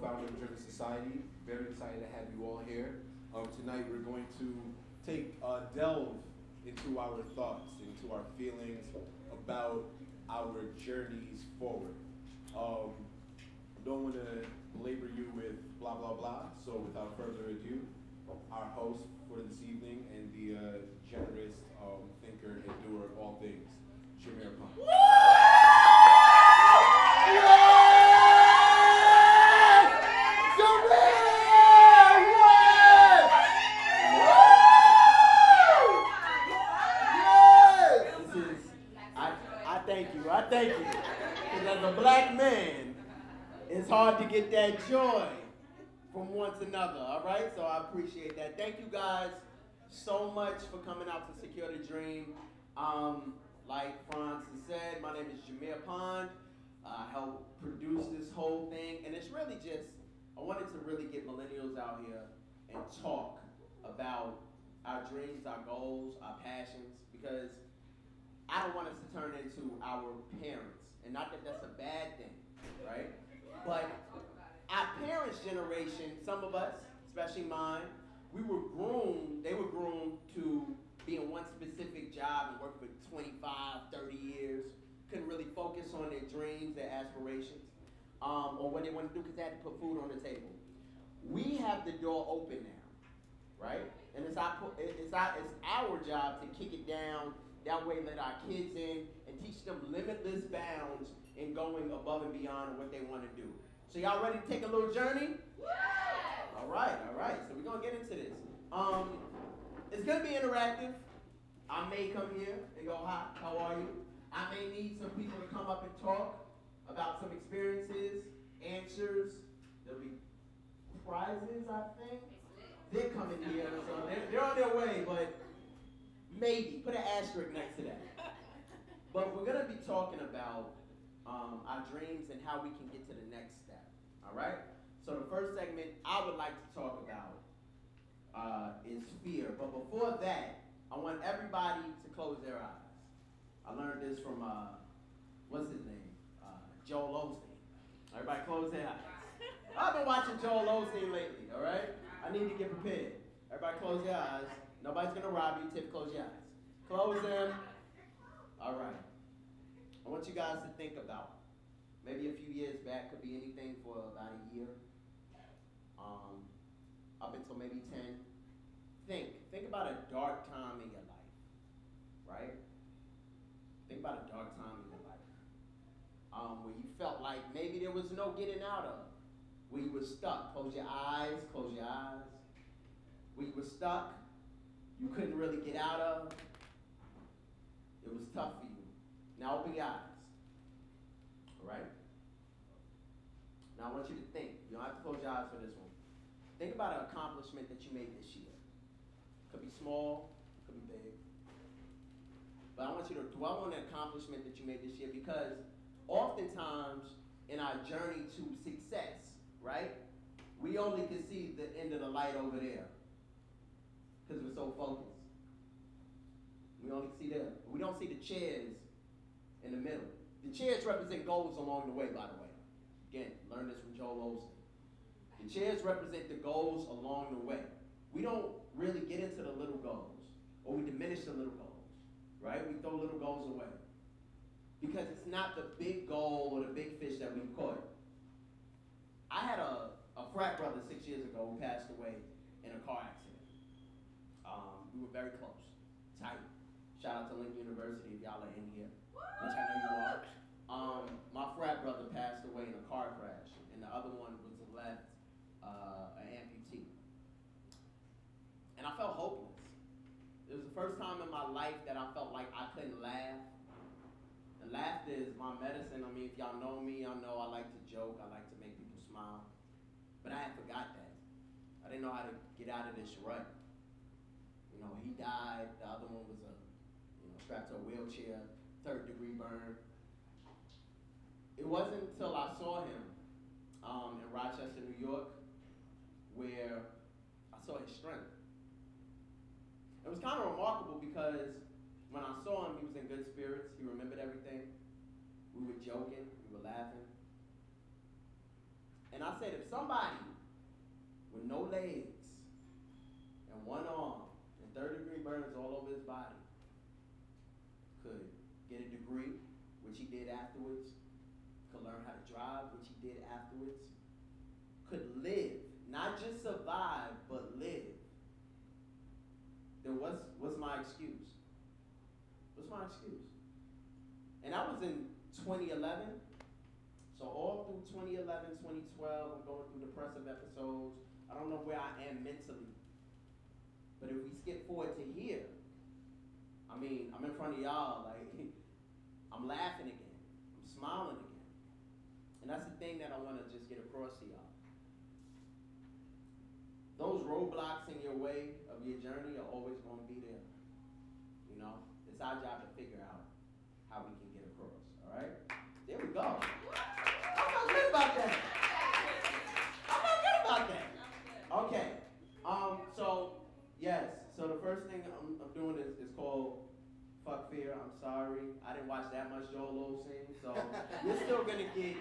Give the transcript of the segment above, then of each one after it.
uh, the co-founder of Driven Society. Very excited to have you all here. Um, tonight we're going to take a delve into our thoughts, into our feelings about our journeys forward. Um, don't want to belabor you with blah blah blah. So without further ado, our host for this evening and the uh, generous um, thinker and doer of all things, Jameer Pond. Black man, it's hard to get that joy from one to another. All right, so I appreciate that. Thank you guys so much for coming out to Secure the Dream. Um, like Franz said, my name is Jameer Pond. I help produce this whole thing, and it's really just I wanted to really get millennials out here and talk about our dreams, our goals, our passions, because I don't want us to turn into our parents, and not that that's a bad thing, right? But our parents' generation, some of us, especially mine, we were groomed, they were groomed to be in one specific job and work for 25, 30 years, couldn't really focus on their dreams, their aspirations, um, or what they want to do because they had to put food on the table. We have the door open now, right? And it's our, it's our, it's our job to kick it down, that way let our kids in and teach them limitless bounds in going above and beyond what they want to do. So y'all ready to take a little journey? All right, all right. So we're gonna get into this. Um, it's gonna be interactive. I may come here and go, "Hi, how are you?" I may need some people to come up and talk about some experiences, answers. There'll be prizes, I think. They're coming here, so they're, they're on their way, but maybe put an asterisk next to that. But we're gonna be talking about um, our dreams and how we can get to the next step. All right. So the first segment I would like to talk about uh, is fear. But before that, I want everybody to close their eyes. I learned this from uh, what's his name, uh, Joel Osteen. Everybody close their eyes. I've been watching Joel Osteen lately. All right. I need to get prepared. Everybody close your eyes. Nobody's gonna rob you. Tip, close your eyes. Close them. All right. I want you guys to think about maybe a few years back, could be anything for about a year, um, up until maybe 10. Think. Think about a dark time in your life, right? Think about a dark time in your life um, where you felt like maybe there was no getting out of, where you were stuck. Close your eyes, close your eyes. Where you were stuck, you couldn't really get out of. It was tough for you. Now open your eyes. All right? Now I want you to think. You don't have to close your eyes for this one. Think about an accomplishment that you made this year. Could be small, could be big. But I want you to dwell on the accomplishment that you made this year because oftentimes in our journey to success, right? We only can see the end of the light over there because we're so focused. We only see the we don't see the chairs in the middle. The chairs represent goals along the way, by the way. Again, learn this from Joel Osteen. The chairs represent the goals along the way. We don't really get into the little goals, or we diminish the little goals, right? We throw little goals away. Because it's not the big goal or the big fish that we've caught. I had a, a frat brother six years ago who passed away in a car accident. We were very close, tight. Shout out to Lincoln University if y'all are in here, which I know you are. Um, my frat brother passed away in a car crash, and the other one was left uh, an amputee. And I felt hopeless. It was the first time in my life that I felt like I couldn't laugh. And laughter is my medicine. I mean, if y'all know me, y'all know I like to joke. I like to make people smile. But I had forgot that. I didn't know how to get out of this rut. You know, he died. The other one was a, you know, strapped to a wheelchair, third degree burn. It wasn't until I saw him um, in Rochester, New York, where I saw his strength. It was kind of remarkable because when I saw him, he was in good spirits. He remembered everything. We were joking, we were laughing. And I said, if somebody with no legs and one arm third degree burns all over his body could get a degree, which he did afterwards, could learn how to drive, which he did afterwards, could live, not just survive, but live, then what's, what's my excuse? What's my excuse? And I was in 2011. So all through 2011, 2012, I'm going through depressive episodes. I don't know where I am mentally. But if we skip forward to here, I mean, I'm in front of y'all, like, I'm laughing again. I'm smiling again. And that's the thing that I want to just get across to y'all. Those roadblocks in your way of your journey are always going to be there. You know, it's our job to figure out how we can get across. All right? There we go good about that. I feel good about that. Okay. Um, so, yes. So the first thing I'm, I'm doing is, is called Fuck Fear. I'm sorry. I didn't watch that much Joel Osteen. So you're still going to get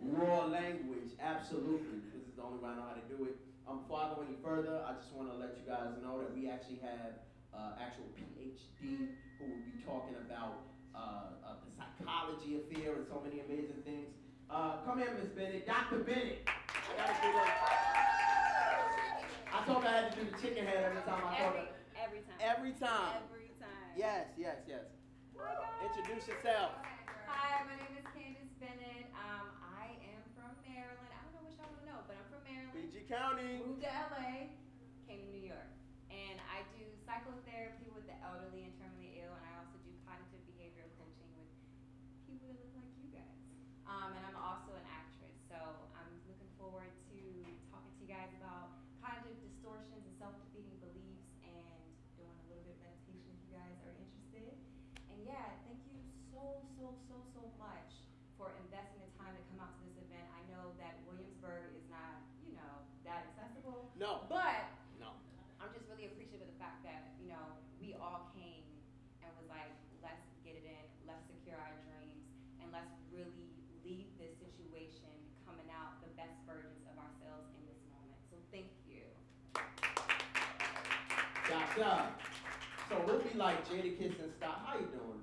raw language. Absolutely. This is the only way I know how to do it. Um, before I go any further, I just want to let you guys know that we actually have uh, actual PhD who will be talking about uh, uh, the psychology of fear and so many amazing things. Uh, come here, Miss Bennett. Dr. Bennett. I gotta do that. I told her I had to do the chicken head every time I told her. Every time. Every time. Every Yes, yes, yes. Introduce yourself. Hi, my name is Candace Bennett. Um, I am from Maryland. I don't know what y'all want to know, but I'm from Maryland. PG County. Moved to LA, came to New York. And I do psychotherapy with the elderly and terminally ill, and I also do cognitive behavioral coaching with people that look like you guys. Um, and I'm also an actress, so I'm looking forward to talking to you guys about cognitive distortions and self-defeating beliefs and doing a little bit of meditation if you guys are interested. And yeah, thank you so, so, so, so much for investing the time to come out to this event. I know that Williamsburg is not, you know, that accessible. No. But no. I'm just really appreciative of the fact that, you know, we all came and was like, let's get it in, let's secure our dreams, and let's really leave this situation coming out the best versions of ourselves in this moment. So thank you. Gotcha. So we'll be like Jadakiss and Styles. How you doing?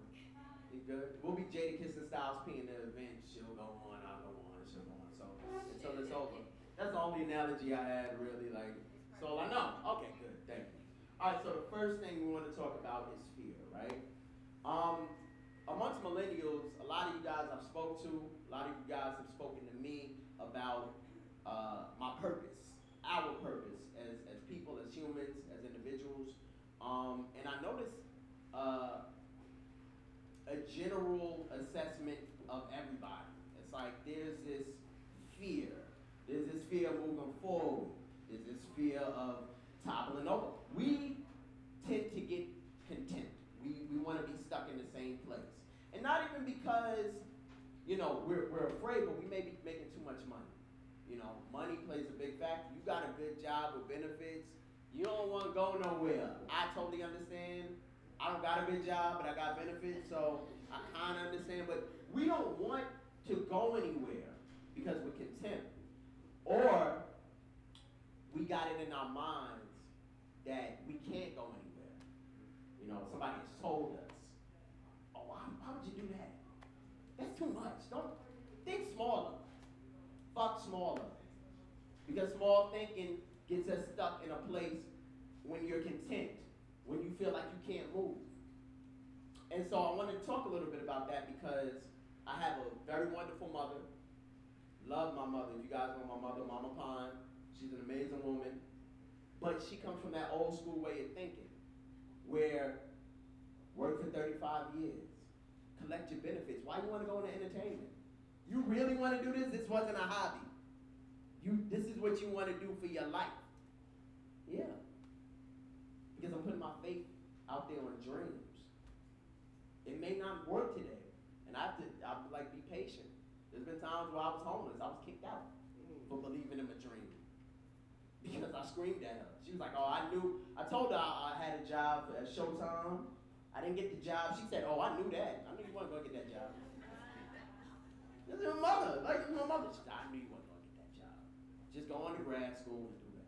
You good? We'll be Jadakiss and Styles P in the event. She'll go on, I'll go on, she'll go on. So until it's over. That's the only analogy I had really like. So I know. Okay, good. Thank you. All right. So the first thing we want to talk about is fear, right? Um, amongst millennials, a lot of you guys I've spoke to, a lot of you guys have spoken to me about uh, my purpose, our purpose as, as people, as humans, as individuals. Um, and I noticed uh, a general assessment of everybody. It's like there's this fear. There's this fear of moving forward. There's this fear of toppling over. We tend to get content. We, we want to be stuck in the same place. And not even because, you know, we're, we're afraid, but we may be making too much money. You know, money plays a big factor. You got a good job with benefits. You don't want to go nowhere. I totally understand. I don't got a good job, but I got benefits, so I kind of understand. But we don't want to go anywhere because we're content. Or we got it in our minds that we can't go anywhere. You know, somebody has told us, oh, why, why would you do that? That's too much. Don't think smaller. Fuck smaller. Because small thinking gets us stuck in a place when you're content, when you feel like you can't move. And so I want to talk a little bit about that because I have a very wonderful mother. Love my mother. You guys know my mother, Mama Pine. She's an amazing woman. But she comes from that old school way of thinking where work for 35 years, collect your benefits. Why you want to go into entertainment? You really want to do this? This wasn't a hobby. You, this is what you want to do for your life. Yeah. Because I'm putting my faith out there on dreams. It may not work today. And I have to, I have to like be patient. There's been times where I was homeless. I was kicked out mm. for believing in my dream. Because I screamed at her. She was like, oh, I knew. I told her I, I had a job at Showtime. I didn't get the job. She said, Oh, I knew that. I knew you weren't going to get that job. This is her mother. Like, my mother. She said, I knew you weren't going to get that job. Just go on to grad school and do that.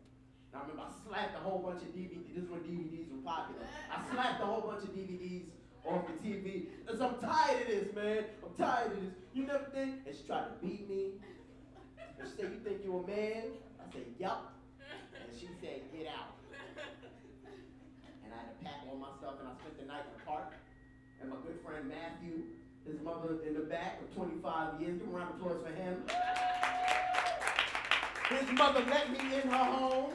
And I remember I slapped a whole bunch of DVDs. This is when DVDs were popular. I slapped a whole bunch of DVDs off the TV. Because I'm tired of this, man. I'm tired of this. You never think? And she tried to beat me. And she said, You think you're a man? I said, Yup. And she said, Get out. And I had to pack all my stuff, and I spent the night in the park. And my good friend Matthew, his mother in the back of 25 years, give a round of applause for him. His mother let me in her home.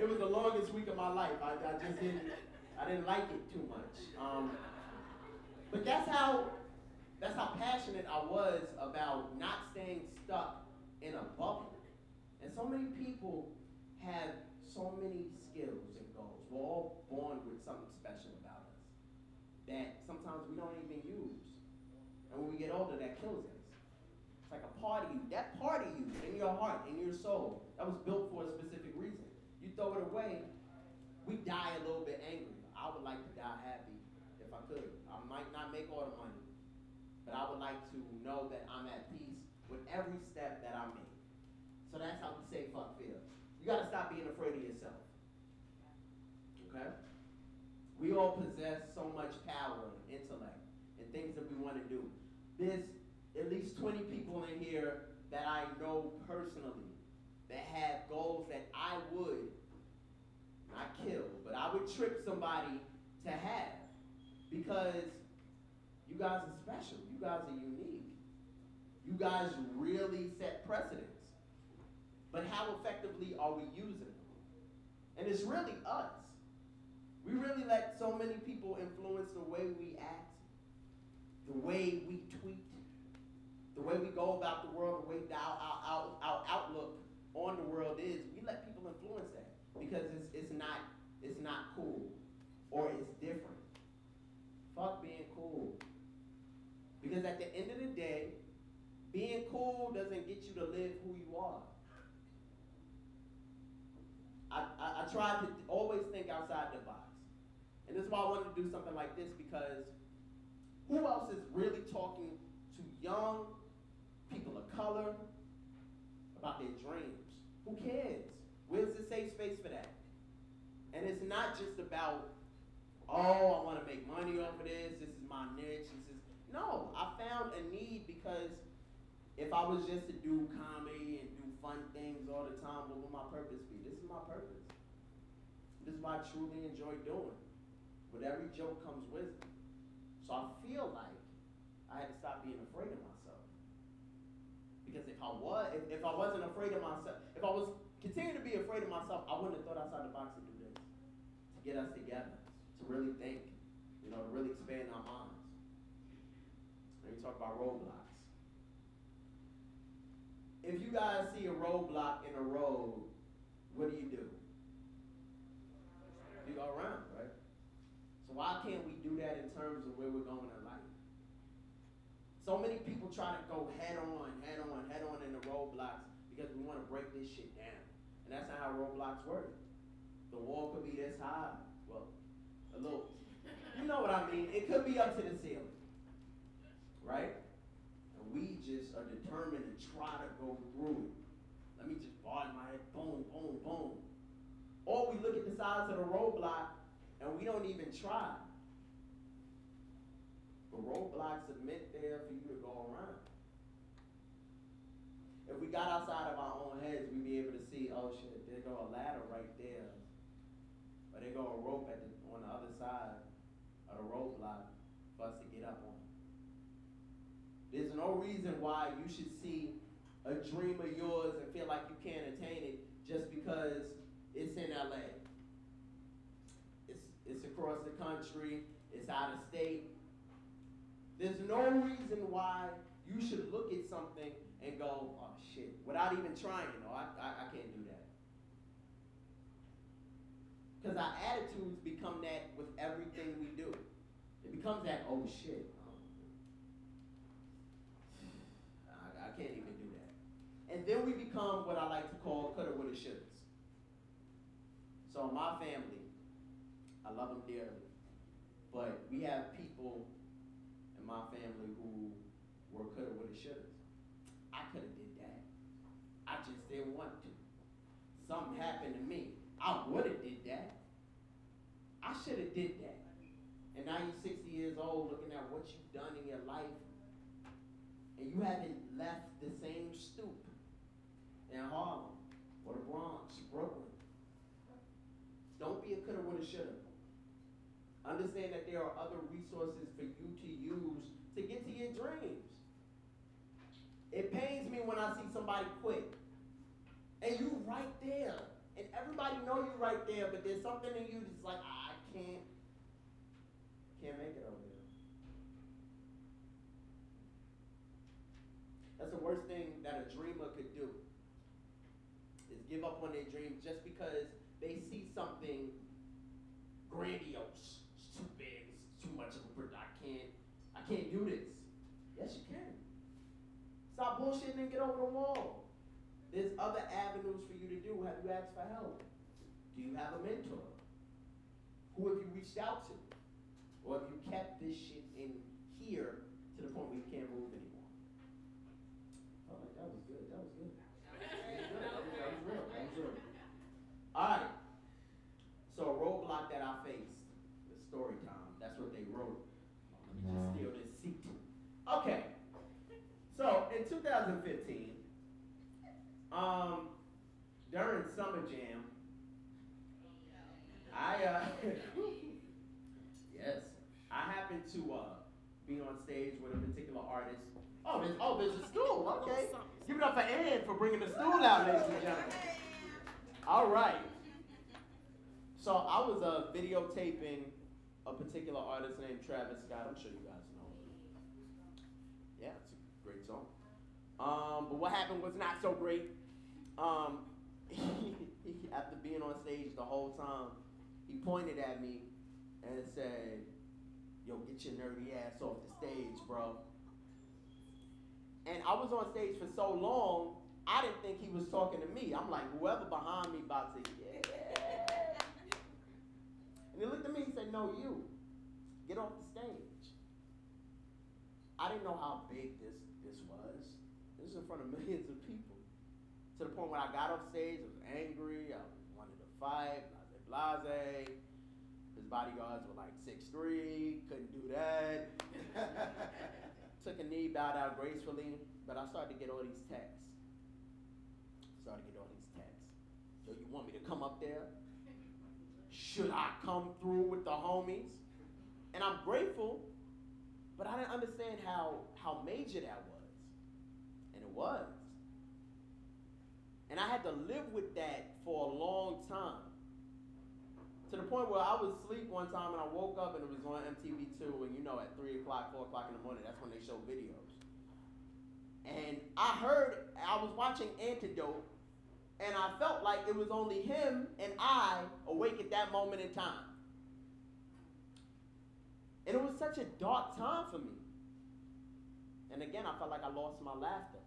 It was the longest week of my life. I, I just didn't, I didn't like it too much. Um, but that's how, that's how passionate I was about not staying stuck in a bubble. And so many people have so many skills and goals. We're all born with something special about us that sometimes we don't even use. And when we get older, that kills us. It's like a part of you. That part of you in your heart, in your soul, that was built for a specific reason. You throw it away, we die a little bit angry. I would like to die happy if I could. I might not make all the money, but I would like to know that I'm at peace with every step that I make. So that's how we say fuck fear. You gotta stop being afraid of yourself. Okay? We all possess so much power and intellect and things that we want to do. There's at least 20 people in here that I know personally that have goals that I would not kill, but I would trip somebody to have because you guys are special. You guys are unique. You guys really set precedents. But how effectively are we using them? And it's really us. We really let so many people influence the way we act, the way we tweet, the way we go about the world, the way our, our, our, outlook on the world is. We let people influence that because it's, it's not it's not cool or it's different. Fuck being cool. Because at the end of the day, being cool doesn't get you to live who you are. I, I, I try to always think outside the box. And this is why I wanted to do something like this because who else is really talking to young color about their dreams? Who cares? Where's the safe space for that? And it's not just about, oh, I want to make money off of this, this is my niche, this is no, I found a need because if I was just to do comedy and do fun things all the time, what would my purpose be? This is my purpose. This is what I truly enjoy doing. But every joke comes wisdom. So I feel like I had to stop being afraid of myself. Because if I was, if, if I wasn't afraid of myself, if I was continuing to be afraid of myself, I wouldn't have thought outside the box to do this. To get us together, to really think, you know, to really expand our minds. Let me talk about roadblocks. If you guys see a roadblock in a road, what do you do? You go around, right? So why can't we do that in terms of where we're going in? So many people try to go head on, head on, head on in the roadblocks because we want to break this shit down. And that's not how roadblocks work. The wall could be this high. Well, a little. You know what I mean? It could be up to the ceiling. Right? And we just are determined to try to go through it. Let me just bar my head, boom, boom, boom. Or we look at the size of the roadblock and we don't even try. Roadblocks are meant there for you to go around. If we got outside of our own heads, we'd be able to see, oh shit, there go a ladder right there. Or there go a rope at the, on the other side of the roadblock for us to get up on. There's no reason why you should see a dream of yours and feel like you can't attain it just because it's in LA. It's, it's across the country, it's out of state. There's no reason why you should look at something and go, oh shit, without even trying. No, I, I, I can't do that. Because our attitudes become that with everything we do. It becomes that, oh shit. I, I can't even do that. And then we become what I like to call coulda, woulda. So my family, I love them dearly. But we have people my family who were coulda, woulda, shoulda. I coulda did that. I just didn't want to. Something happened to me. I woulda did that. I shoulda did that. And now you're 60 years old looking at what you've done in your life, and you haven't left the same stoop in Harlem or the Bronx, Brooklyn. Don't be a coulda, woulda, shoulda. Understand that there are other resources for you to use to get to your dreams. It pains me when I see somebody quit. And you right there. And everybody know you right there, but there's something in you that's like, I can't, can't make it over there. That's the worst thing that a dreamer could do. Is give up on their dreams just because they see something grandiose. It's too big. It's too much of a burden. I can't. I can't do this. Yes, you can. Stop bullshitting and get over the wall. There's other avenues for you to do. Have you asked for help? Do you have a mentor? Who have you reached out to? Or have you kept this shit in here to the point where you can't move anymore? Oh, that was good. That was good. That was real. That was real. All right. So a roadblock that I faced, the story time. That's what they wrote. Me just steal this seat. Okay. So in 2015, um, during Summer Jam, I uh, yes, I happened to uh, be on stage with a particular artist. Oh, there's oh there's a stool. Okay, give it up for Ann for bringing the stool out, ladies and gentlemen. All right. So I was uh, videotaping a particular artist named Travis Scott. I'm sure you guys know him. Yeah, it's a great song. Um, but what happened was not so great. Um, after being on stage the whole time, he pointed at me and said, "Yo, get your nerdy ass off the stage, bro." And I was on stage for so long, I didn't think he was talking to me. I'm like, whoever behind me about to, yeah. No, you. Get off the stage. I didn't know how big this this was. This was in front of millions of people. To the point when I got off stage, I was angry, I wanted to fight, blase blase. His bodyguards were like 6'3, couldn't do that. Took a knee, bowed out gracefully, but I started to get all these texts. Started to get all these texts. Yo, you want me to come up there? Should I come through with the homies? And I'm grateful, but I didn't understand how, how major that was. And it was. And I had to live with that for a long time. To the point where I was asleep one time and I woke up and it was on MTV2, and you know, at 3 o'clock, 4 o'clock in the morning, that's when they show videos. And I heard, I was watching Antidote, and I felt like it was only him and I awake at that moment in time. And it was such a dark time for me. And again, I felt like I lost my laughter.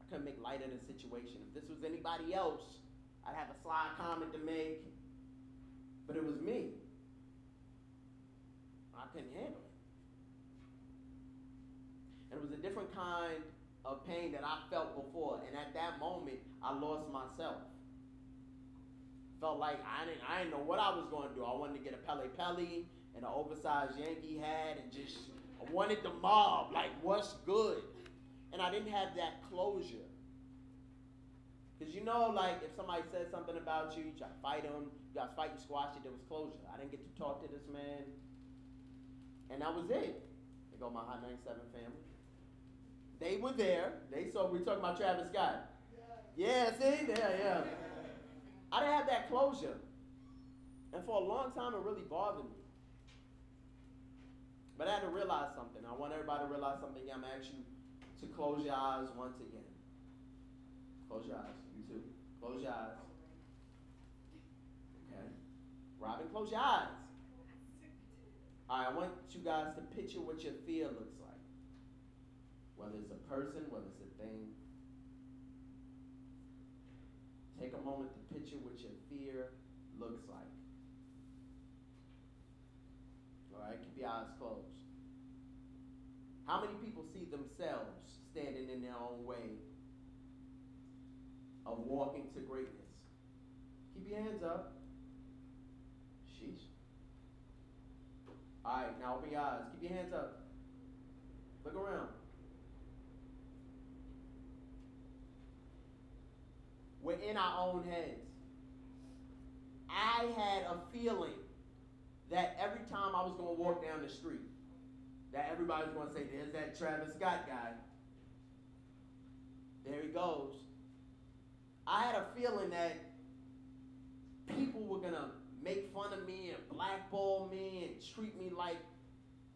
I couldn't make light of the situation. If this was anybody else, I'd have a sly comment to make. But it was me. I couldn't handle it. And it was a different kind of pain that I felt before. And at that moment, I lost myself. Felt like I didn't, I didn't know what I was going to do. I wanted to get a Pelle Pelle and an oversized Yankee hat and just, I wanted the mob, like, what's good? And I didn't have that closure. Because you know, like, if somebody says something about you, you try to fight them, you guys fight, you squash it, there was closure. I didn't get to talk to this man. And that was it. They go my Hot 97 family. They were there. They saw we talking about Travis Scott. Yeah, see? Yeah, yeah. I didn't have that closure. And for a long time it really bothered me. But I had to realize something. I want everybody to realize something. I'm gonna you to close your eyes once again. Close your eyes. You too. Close your eyes. Okay. Robin, close your eyes. All right, I want you guys to picture what your fear looks like. Whether it's a person, whether it's a thing. Take a moment to picture what your fear looks like. All right, keep your eyes closed. How many people see themselves standing in their own way of walking to greatness? Keep your hands up. Sheesh. All right, now open your eyes. Keep your hands up. Look around. We're in our own heads. I had a feeling that every time I was going to walk down the street, that everybody was going to say, There's that Travis Scott guy. There he goes. I had a feeling that people were going to make fun of me and blackball me and treat me like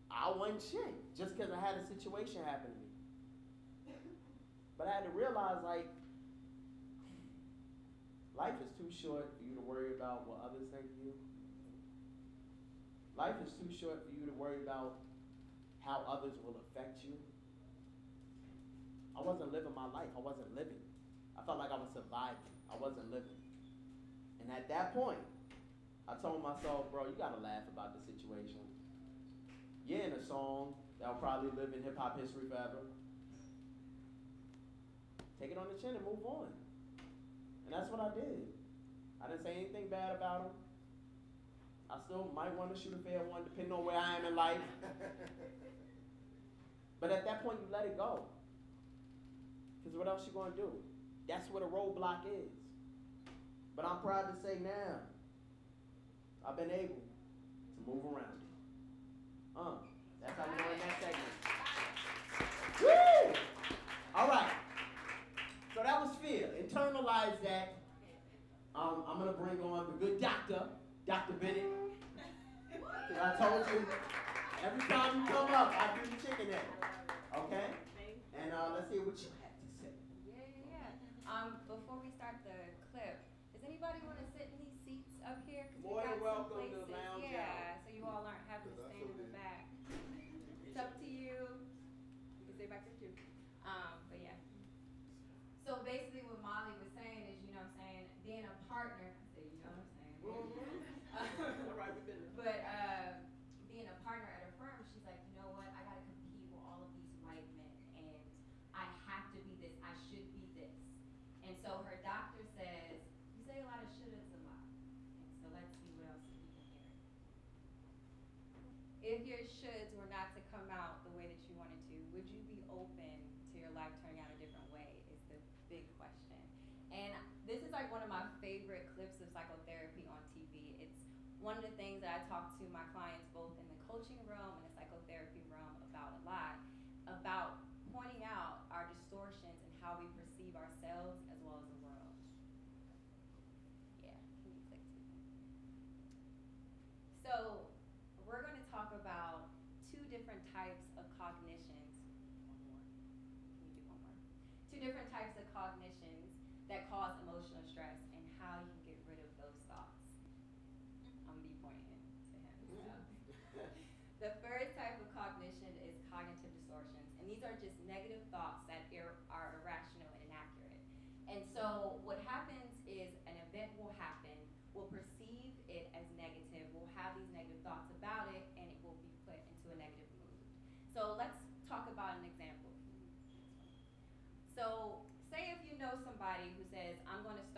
I wasn't shit just because I had a situation happen to me. But I had to realize, like, life is too short for you to worry about what others think of you. Life is too short for you to worry about how others will affect you. I wasn't living my life. I wasn't living. I felt like I was surviving. I wasn't living. And at that point, I told myself, bro, you gotta laugh about the situation. You're in a song that'll probably live in hip hop history forever. Take it on the chin and move on. And that's what I did. I didn't say anything bad about him. I still might want to shoot a fair one, depending on where I am in life. but at that point, you let it go. Because what else you going to do? That's what a roadblock is. But I'm proud to say now, I've been able to move around it. Uh, that's how we go in that segment. Woo! All right. So that was fear. Internalize that. Um, I'm going to bring on the good doctor. Dr. Bennett. I told you, every time you come up, I do the chicken egg. Okay? And uh, let's hear what you have to say. Yeah, yeah, yeah. Um, before we start the clip, does anybody want to sit in these seats up here? More than welcome to places. lounge Yeah, out. so you all aren't having to Because I stand in feel the it. back. It's up to you. You can stay back there too. Um, but yeah. So basically what Molly was saying is, you know what I'm saying, being a partner, I say, you know what I'm saying. All right, we've been But uh, being a partner at a firm, she's like, you know what? I gotta compete with all of these white men, and I have to be this. I should be this. And so her doctor says, you say a lot of shouldas a lot. And so let's see what else we can hear. If your shoulds were not to come out the way that you wanted to, would you be open to your life turning out a different way? Is the big question. And this is like one of my favorite clips of psychotherapy on TV. It's one of the things that I talk to my clients both in the coaching realm and the psychotherapy realm about a lot about pointing out our distortions and how we perceive ourselves as well as the world. Yeah, So, we're going to talk about two different types of cognitions. One more. Can you do one more? Two different types of cognitions that cause emotional stress and how you can get rid of those thoughts. I'm gonna be pointing to him. So. the first type of cognition is cognitive distortions, and these are just negative thoughts that ir- are irrational and inaccurate. And so, what happens is an event will happen, we'll perceive it as negative, we'll have these negative thoughts about it, and it will be put into a negative mood. So, let's talk about an example. So, say if you know somebody who says, I'm going to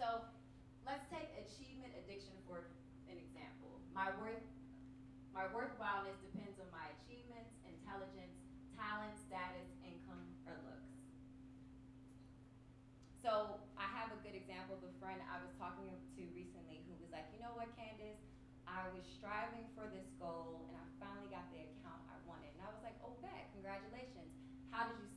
So let's take achievement addiction for an example. My worth my worthwhileness depends on my achievements, intelligence, talent, status, income, or looks. So I have a good example of a friend I was talking to recently who was like, you know what, Candace, I was striving for this goal and I finally got the account I wanted. And I was like, oh, bet, congratulations. How did you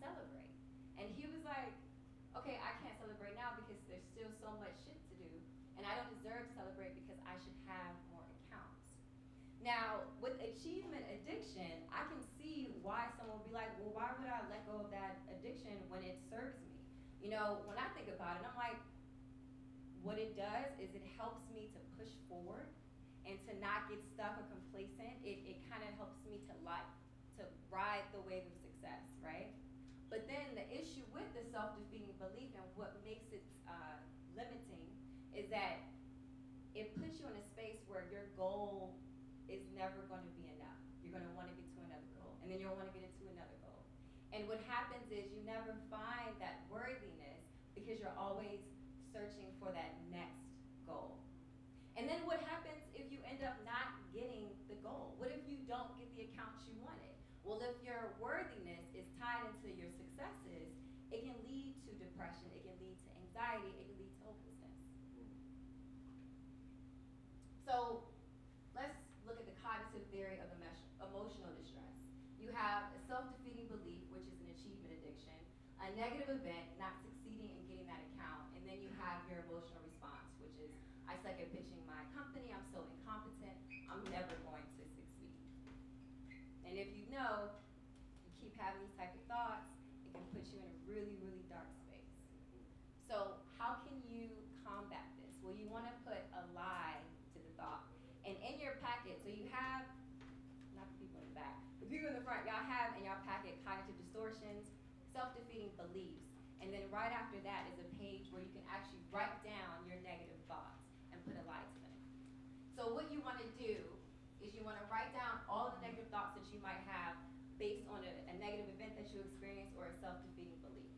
Now, with achievement addiction, I can see why someone would be like, well, why would I let go of that addiction when it serves me? You know, when I think about it, I'm like, what it does is it helps me to push forward and to not get stuck complacent. It, it kind of helps me to like to ride the wave of success, right? But then the issue with the self-defeating belief and what makes it uh, limiting is that it puts you in a space where your goal is never going to be enough. You're going to want to get to another goal, and then you'll want to get into another goal. And what happens is you never find that worthiness because you're always searching for that next goal. And then what happens if you end up not getting the goal? What if you don't get the accounts you wanted? Well, if your worthiness is tied into your successes, it can lead to depression, it can lead to anxiety, it can lead to hopelessness. So let's look at the cognitive theory of emotional distress. You have a self-defeating belief, which is an achievement addiction, a negative event, not succeeding in getting that account, and then you have your emotional response, which is I suck at pitching my company, I'm so incompetent, I'm never going to succeed. And if you know, you keep having these type of thoughts, it can put you in a really, really dark space. So how can you combat this? Well, you want to put a lie to the thought. And in your packet, so you have, not the people in the back, the people in the front, y'all have in your packet cognitive distortions, self-defeating beliefs, and then right after that is a page where you can actually write down your negative thoughts and put a lie to them. So what you want to do is you want to write down all the negative thoughts that you might have based on a, a negative event that you experienced or a self-defeating belief.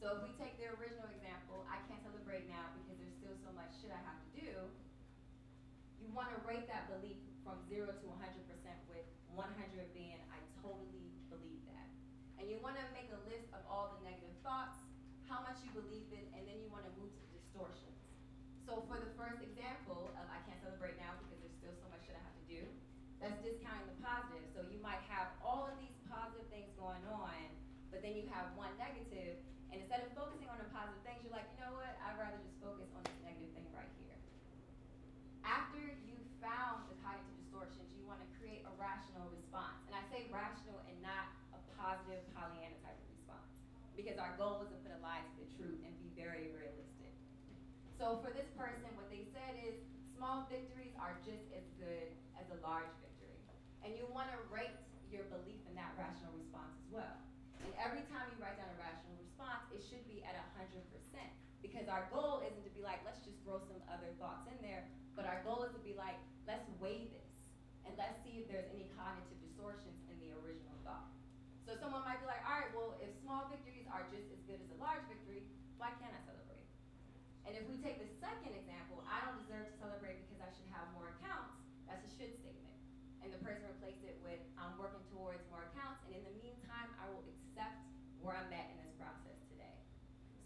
So if we take the original example, I can't celebrate now because there's still so much shit I have to do. You want to rate that belief from 0 to 100% with 100 being I totally believe that. And you want to make a list of all the negative thoughts, how much you believe it, and then you want to move to So for the first example of I can't celebrate now because there's still so much that I have to do, that's discounting the positive. So you might have all of these positive things going on, but then you have one negative, and instead of focusing on the positive things, you're like, you know what, I'd rather just focus on this negative thing right here. After you found the cognitive distortions, you want to create a rational response. And I say rational and not a positive Pollyanna type of response. Because our goal is to put a lie to the truth and be very realistic. So for this person, what they said is small victories are just as good as a large victory. And you want to rate your belief in that rational response as well. And every time you write down a rational response, it should be at 100%. Because our goal isn't to be like, let's just throw some other thoughts in there, but our goal is to be like, let's weigh this and let's see if there's any cognitive distortions in the original thought. So someone might be like, all right, well, if small victories are just as good as a large victory, why can't I celebrate? And if we take the second example, I don't deserve to celebrate because I should have more accounts, that's a should statement. And the person replaced it with, I'm working towards more accounts, and in the meantime, I will accept where I'm at in this process today.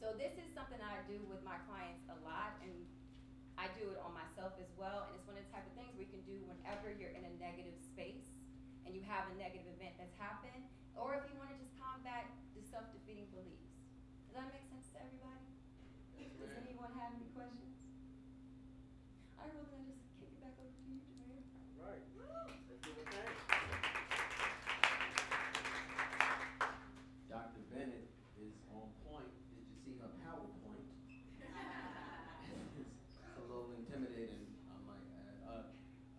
So this is something I do with my clients a lot, and I do it on myself as well. And it's one of the type of things we can do whenever you're in a negative space and you have a negative event that's happened, or if you want to just combat the self-defeating beliefs. Does that make sense to everybody? Does anyone have any questions? I will then just kick it back over to you, Jameer. Right. Let's do it thing. Dr. Bennett is on point. Did you see her PowerPoint? it's a little intimidating, I might add. Uh,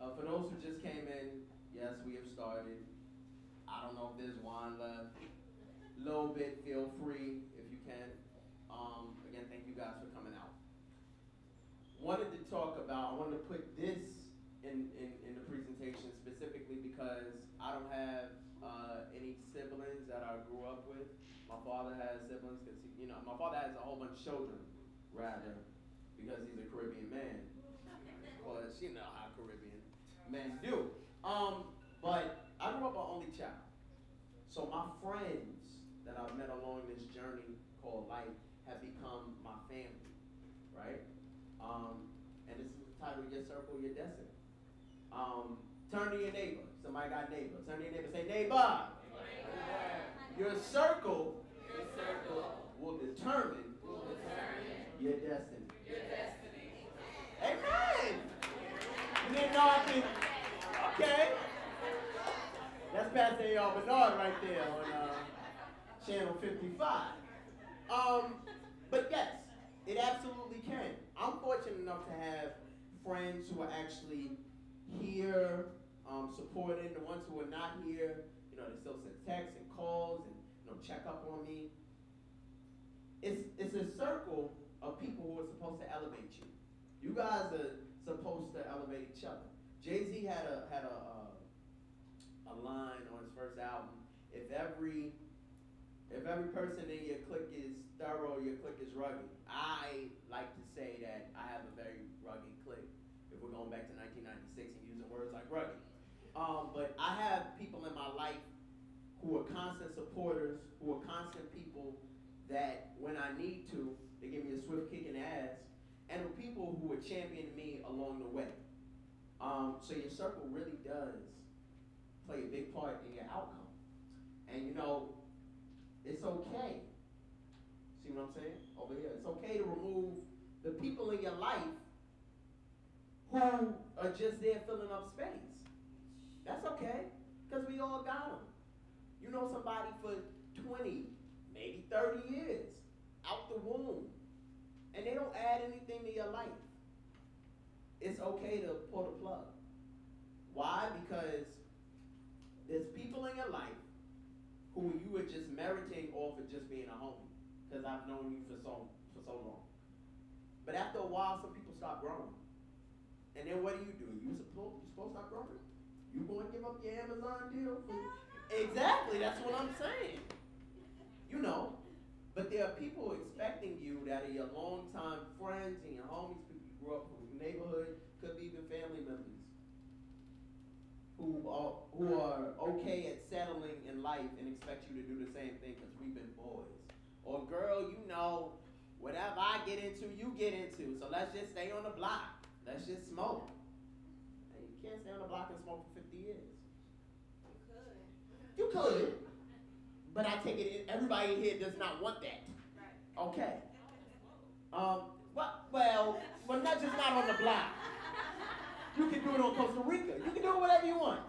uh, for those who just came in, yes, we have started. I don't Little bit, feel free if you can. Um, again, thank you guys for coming out. Wanted to talk about, I wanted to put this in, in, in the presentation specifically because I don't have uh, any siblings that I grew up with. My father has siblings because, you know, my father has a whole bunch of children, rather, because he's a Caribbean man. Because you know how Caribbean men do. Um, but I grew up an only child. So my friends that I've met along this journey called life have become my family, right? Um, and this is the title Your Circle, Your Destiny. Um, turn to your neighbor. Somebody got neighbor. Turn to your neighbor. Say, neighbor. Your circle, Your circle will determine will determine your destiny. your destiny. Amen. You didn't know I could. Okay. That's Pastor A.R. Bernard right there on uh, channel 55. Um, but yes, it absolutely can. I'm fortunate enough to have friends who are actually here, um, supporting the ones who are not here. You know, they still send texts and calls and you know check up on me. It's it's a circle of people who are supposed to elevate you. You guys are supposed to elevate each other. Jay Z had a had a uh, a line on his first album. If every if every person in your clique is thorough, your clique is rugged. I like to say that I have a very rugged clique. If we're going back to 1996 and using words like rugged, um, but I have people in my life who are constant supporters, who are constant people that when I need to, they give me a swift kick in the ass, and the people who are championing me along the way. Um, so your circle really does play a big part in your outcome. And you know, it's okay. See what I'm saying? Over here. It's okay to remove the people in your life who are just there filling up space. That's okay. Because we all got them. You know somebody for 20, maybe 30 years out the womb, and they don't add anything to your life. It's okay to pull the plug. Why? Because there's people in your life who you were just meriting off of just being a homie. Because I've known you for so for so long. But after a while, some people stop growing. And then what do you do? You supposed you supposed to stop growing? You going to give up your Amazon deal? Exactly. That's what I'm saying. You know. But there are people expecting you that are your longtime friends and your homies, people you grew up with, neighborhood, could be even family members, who are who are okay at settling in life and expect you to do the same thing because we've been boys. Or girl, you know, whatever I get into, you get into. So let's just stay on the block. Let's just smoke. And you can't stay on the block and smoke for 50 years. You could. You could. But I take it everybody here does not want that. Okay. Um, well, well, well, not just not on the block. You can do it on Costa Rica. You can do it whatever you want.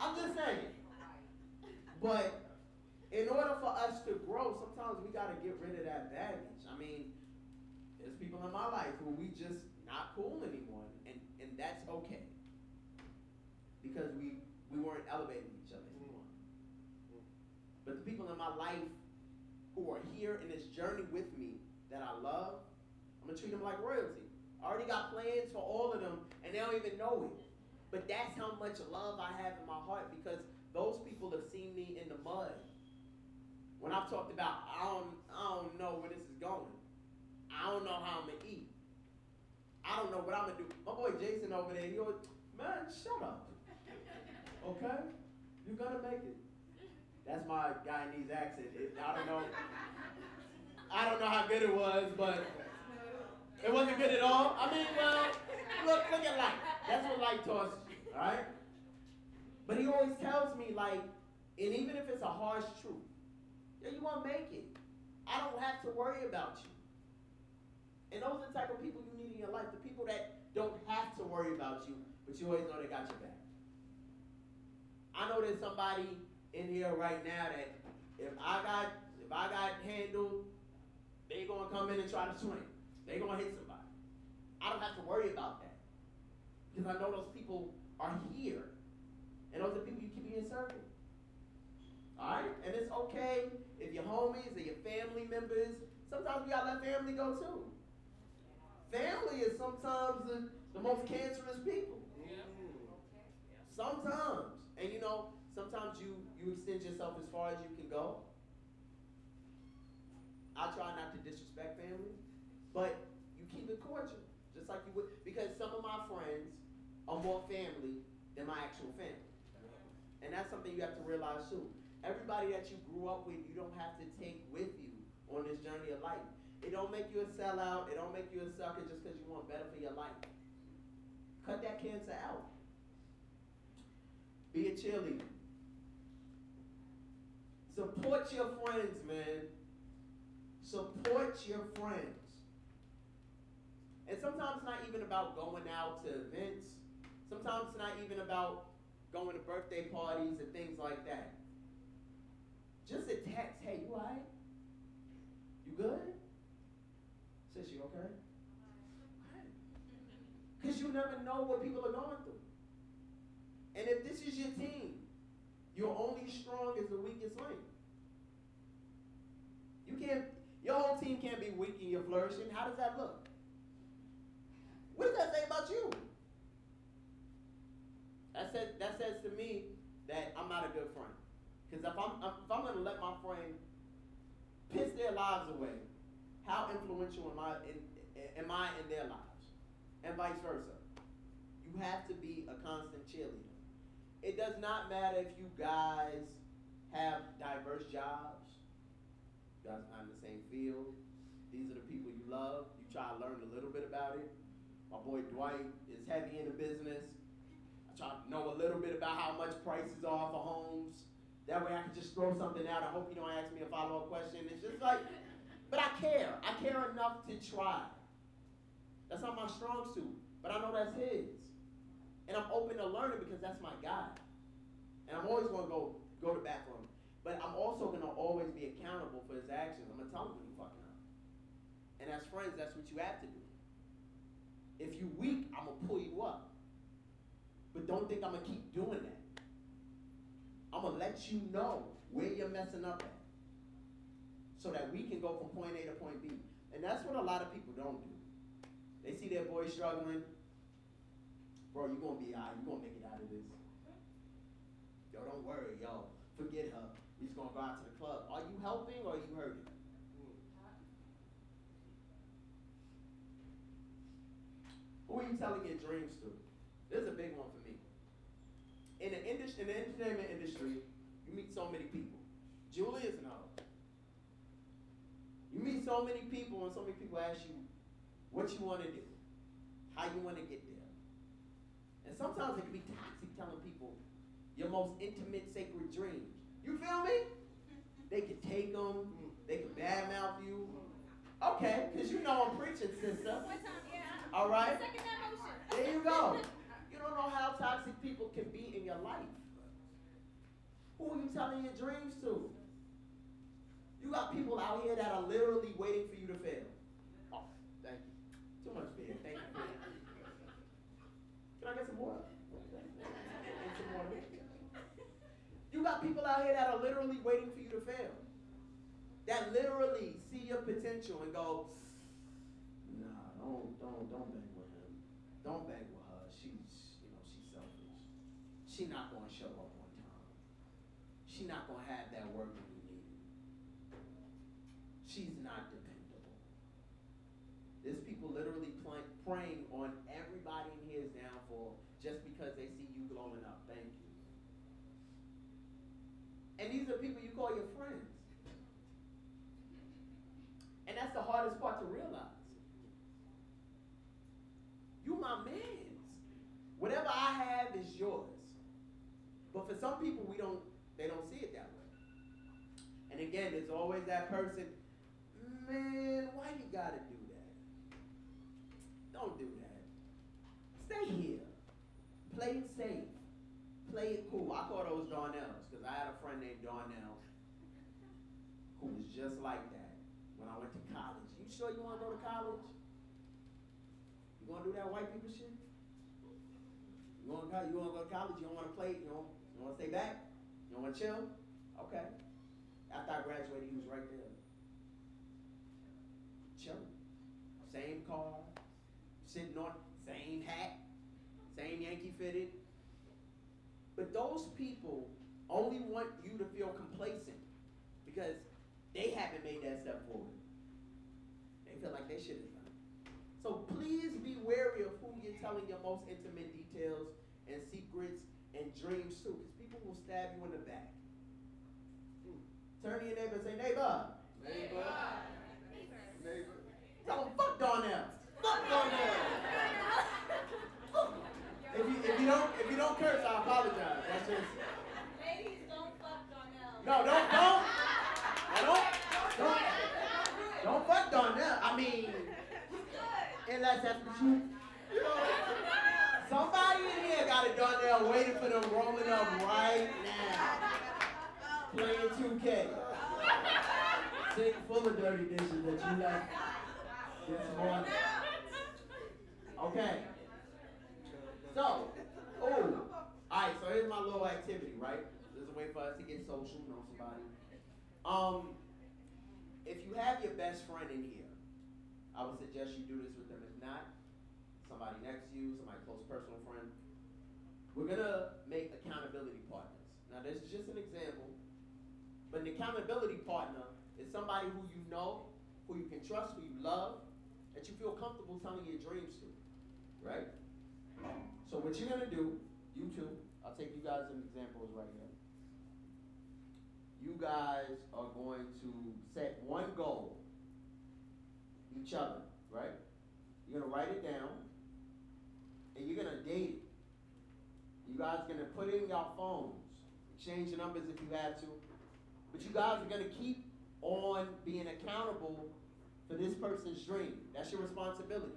I'm just saying. But in order for us to grow, sometimes we got to get rid of that baggage. I mean, there's people in my life who we just not cool anymore, and and that's okay because we we weren't elevating each other anymore. But the people in my life who are here in this journey with me that I love, I'm gonna treat them like royalty. Already got plans for all of them, and they don't even know it. But that's how much love I have in my heart because those people have seen me in the mud. When I've talked about I don't I don't know where this is going. I don't know how I'm gonna eat. I don't know what I'm gonna do. My boy Jason over there, he always, man, shut up. Okay? You're gonna make it. That's my Guyanese accent. It, I don't know. I don't know how good it was, but it wasn't good at all. I mean, well, look, look at life. That's what life taught you, all right? But he always tells me, like, and even if it's a harsh truth, yeah, you gonna make it. I don't have to worry about you. And those are the type of people you need in your life. The people that don't have to worry about you, but you always know they got your back. I know there's somebody in here right now that if I got if I got handled, they gonna come in and try to swing. They gonna hit somebody. I don't have to worry about that. Because I know those people are here. And those are people you keep in your circle. Alright? And it's okay if your homies or your family members, sometimes we gotta let family go too. Family is sometimes the, the most cancerous people. Sometimes. And you know, sometimes you, you extend yourself as far as you can go. I try not to disrespect family, but you keep it cordial. Just like you would because some of my friends are more family than my actual family. And that's something you have to realize too. Everybody that you grew up with, you don't have to take with you on this journey of life. It don't make you a sellout. It don't make you a sucker just because you want better for your life. Cut that cancer out. Be a cheerleader. Support your friends, man. Support your friends. And sometimes it's not even about going out to events. Sometimes it's not even about going to birthday parties and things like that. Just a text, hey, you alright? You good? Sis, you okay? Because you never know what people are going through. And if this is your team, you're only strong as the weakest link. You can't, your whole team can't be weak and you're flourishing. How does that look? What does that say about you? That says, that says to me that I'm not a good friend. Because if I'm, if I'm going to let my friend piss their lives away, how influential am I in, am I in their lives? And vice versa. You have to be a constant cheerleader. It does not matter if you guys have diverse jobs. You guys are in the same field. These are the people you love. You try to learn a little bit about it. My boy Dwight is heavy in the business. I try to know a little bit about how much prices are for homes. That way I can just throw something out. I hope you don't ask me a follow-up question. It's just like, but I care. I care enough to try. That's not my strong suit, but I know that's his. And I'm open to learning because that's my guy. And I'm always gonna go go to bat for him. But I'm also gonna always be accountable for his actions. I'm gonna tell him when he fucking up. And as friends, that's what you have to do. If you weak, I'm gonna pull you up. But don't think I'm gonna keep doing that. I'm gonna let you know where you're messing up at. So that we can go from point A to point B. And that's what a lot of people don't do. They see their boy struggling. Bro, you're gonna be alright, you're gonna make it out of this. Yo, don't worry, yo. Forget her. We just gonna go out to the club. Are you helping or are you hurting? Who are you telling your dreams to? This is a big one for me. In the, indus- in the entertainment industry, you meet so many people. Julius and all. You meet so many people, and so many people ask you what you want to do, how you want to get there. And sometimes it can be toxic telling people your most intimate, sacred dreams. You feel me? They can take them, they can badmouth you. Okay, because you know I'm preaching, sister. One time. All right? Second that motion. There you go. You don't know how toxic people can be in your life. Who are you telling your dreams to? You got people out here that are literally waiting for you to fail. Oh, thank you. Too much beer. Thank you. Can I get some more? Get some water. You got people out here that are literally waiting for you to fail. That literally see your potential and go, don't, don't, don't bang with him. Don't bang with her. She's, you know, she's selfish. She not gonna show up on time. She not gonna have that work when you need it. She's not dependable. There's people literally pl- praying on everybody in here's downfall just because they see you glowing up. Thank you. And these are people you call your friends. And that's the hardest part to realize. You my mans. Whatever I have is yours. But for some people we don't they don't see it that way. And again, there's always that person, man, why you gotta do that? Don't do that. Stay here. Play it safe. Play it cool. I call those Darnells because I had a friend named Darnell who was just like that when I went to college. You sure you want to go to college? You to do that white people shit? You want to you want to go to college? You don't want to play? You don't you want to stay back? You to chill? Okay. After I graduated, he was right there, chilling. Same car, sitting on same hat, same Yankee fitted. But those people only want you to feel complacent because they haven't made that step forward. They feel like they shit is done. So please be wary of who you're telling your most intimate details and secrets and dreams to, enemy will stab you in the back. Turn to your neighbor and say, neighbor. Neighbor. Neighbor. Tell them, fuck Darnell. Fuck Darnell. if, you, if, you don't, if you don't curse, I apologize. That's just... Ladies, don't fuck Darnell. No, don't, don't. Don't. Don't, don't fuck Darnell. I mean, unless that's what you in here got a waiting for them rolling up right now, playing 2K. Sink full of dirty dishes that you left this morning. Okay. So, oh, alright, so here's my little activity, right? This is a way for us to get social, know somebody. Um, if you have your best friend in here, I would suggest you do this with them. If not, somebody next to you, somebody close personal friend. We're gonna make accountability partners. Now, this is just an example, but an accountability partner is somebody who you know, who you can trust, who you love, that you feel comfortable telling your dreams to, right? So what you're gonna do, you two, I'll take you guys as examples right here. You guys are going to set one goal, each other, right? You're gonna write it down, and you're gonna date it. You guys are gonna put it in your phones, exchange the numbers if you have to, but you guys are gonna keep on being accountable for this person's dream. That's your responsibility.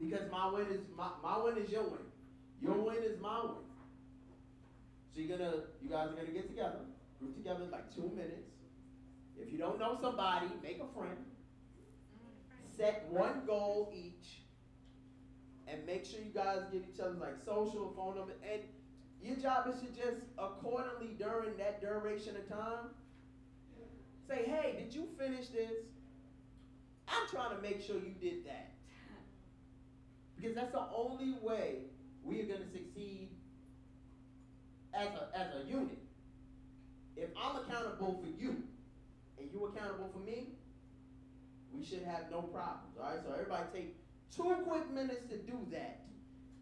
Because my win is my, my win is your win. Your win is my win. So you're gonna you guys are gonna get together, group together like two minutes. If you don't know somebody, make a friend. Set one goal each. And make sure you guys get each other's like social phone number. And your job is to just accordingly during that duration of time Say, hey, did you finish this? I'm trying to make sure you did that. Because that's the only way we are going to succeed as a, as a unit. If I'm accountable for you and you accountable for me, we should have no problems. All right, so everybody take two quick minutes to do that.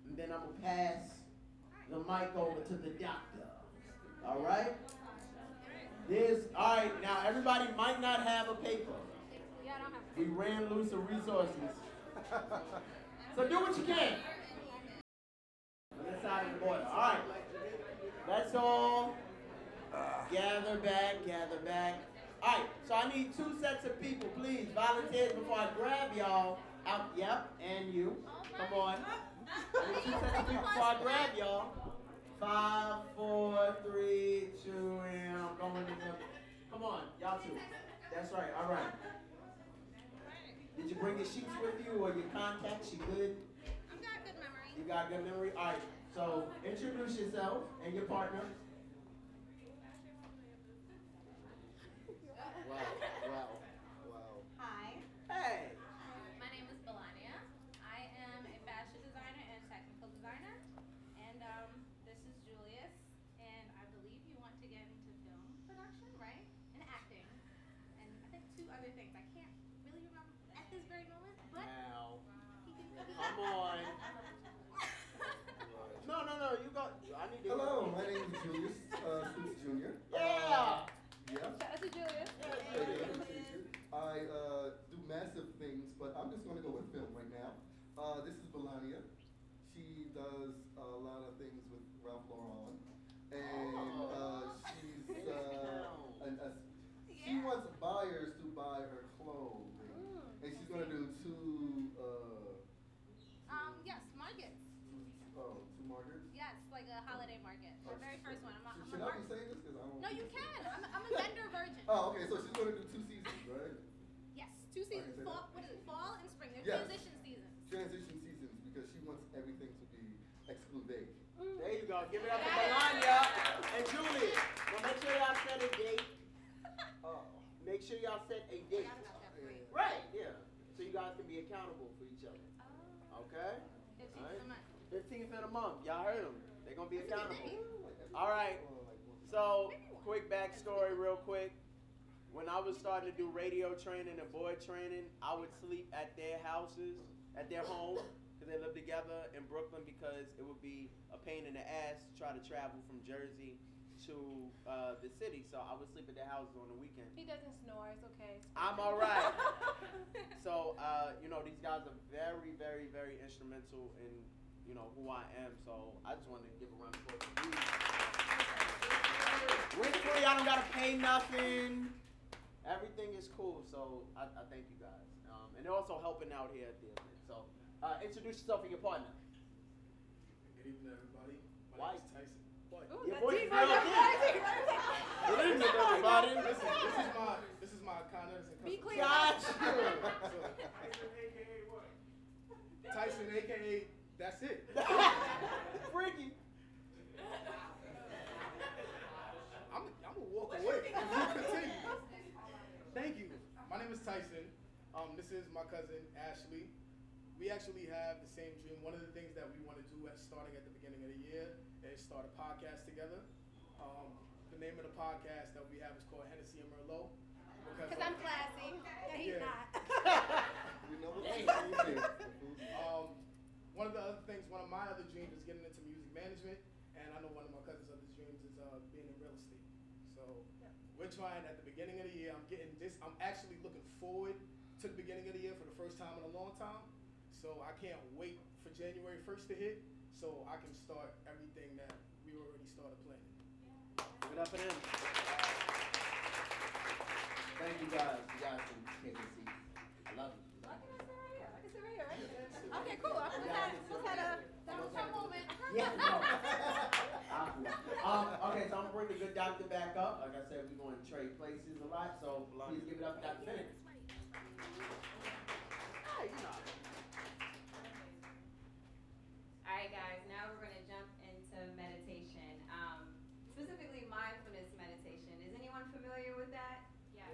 And then I'm going to pass the mic over to the doctor. All right? This, all right, now everybody might not have a paper. We ran loose of resources. so do what you can. This side of the border. All right. Let's all gather back, gather back. All right, so I need two sets of people, please. Volunteers before I grab y'all out. Yep, and you. Come oh on. I need two sets of before I grab y'all. Five, four, three, two, and I'm going to the. Come on, y'all two. That's right. All right. Did you bring your sheets with you or your contacts? You good? I've got good memory. You got good memory? All right. So introduce yourself and your partner. Wow, wow, wow. Hi. Hey. My name is Melania. I am a fashion designer and technical designer. And um, this is Julius. And I believe you want to get into film production, right? And acting. And I think two other things. I can't really remember at this very moment, but Now, he can. come on. No, no, no. You go. I need to. Hello, my name is Julius uh, Scoots Jr. Yeah. Yeah. Shout out to Julius. I uh, do massive things, but I'm just going to go with film right now. Uh, this is Melania. She does a lot of things with Ralph Lauren, and uh, she's uh, an, a, she wants buyers to buy her clothes, and she's going to do two. Uh, Um, yes, markets. oh, two markets. Yes, like a holiday market. The very first one. I'm a, I'm a Should I be mar- saying this? Cause I don't. No, you can. I'm, I'm a vendor virgin. Oh, okay. So she's going to do two seasons, right? Yes, two seasons. say Fall, that. what is it? Fall and spring. They're Yes. transition seasons. transition seasons because she wants everything to be exclusive. There you go. Give it up for Melania and Julius. Well, make sure y'all set a date. Oh. Make sure y'all set a date. Forgot about that point. Right. Yeah. So you guys can be accountable for each other. Oh. Okay. Fifteenth Alright. of the month. Fifteenth of the month. Y'all heard them. They're gonna be That's a good accountable. All right. So, quick backstory, real quick. When I was starting to do radio training and boy training, I would sleep at their houses, at their home, because they live together in Brooklyn. Because it would be a pain in the ass to try to travel from Jersey to uh, the city. So I would sleep at their houses on the weekend. He doesn't snore. It's okay. It's I'm all right. So, uh, you know, these guys are very, very, very instrumental in, you know, who I am. So I just wanted to give a round of applause to you. Rent free, I don't gotta pay nothing. everything is cool. So I, I thank you guys, um, and they're also helping out here at the event. So uh, introduce yourself and your partner. Good evening, everybody. My Why? name is Tyson. Ooh, Your voice is real there. deep. Good evening, everybody. This is my this is my kindness and Be clear. Got Tyson, aka that's it. Freaky. I'm I'm gonna walk away if you continue. Thank you. My name is Tyson. Um, this is my cousin Ashley. We actually have the same dream. One of the things that we want to do at starting at the beginning of the year is start a podcast together. Um, the name of the podcast that we have is called Hennessy and Merlot. Because I'm classy. Yeah, he's Yeah. not. We know what the food is. The food is- Um, one of the other things, one of my other dreams is getting into music management, and I know one of my cousin's other dreams is uh, being in real estate. So we're trying at the beginning of the year. I'm getting this. I'm actually looking forward to the beginning of the year for the first time in a long time. So I can't wait for January 1st to hit, so I can start everything that we already started planning. Give it up for them. Thank you guys. You guys can take a seat. I love you. I can sit right here. I can sit right here, right? Okay, cool. I just had, just had a, that was moment. Yeah, no. um, okay, so I'm gonna bring the good doctor back up. Like I said, we're going to trade places a lot, so please give it up for Dr. Bennett. Hey, you know. All right, guys, now we're going to jump into meditation. Um, specifically, mindfulness meditation. Is anyone familiar with that? Yes.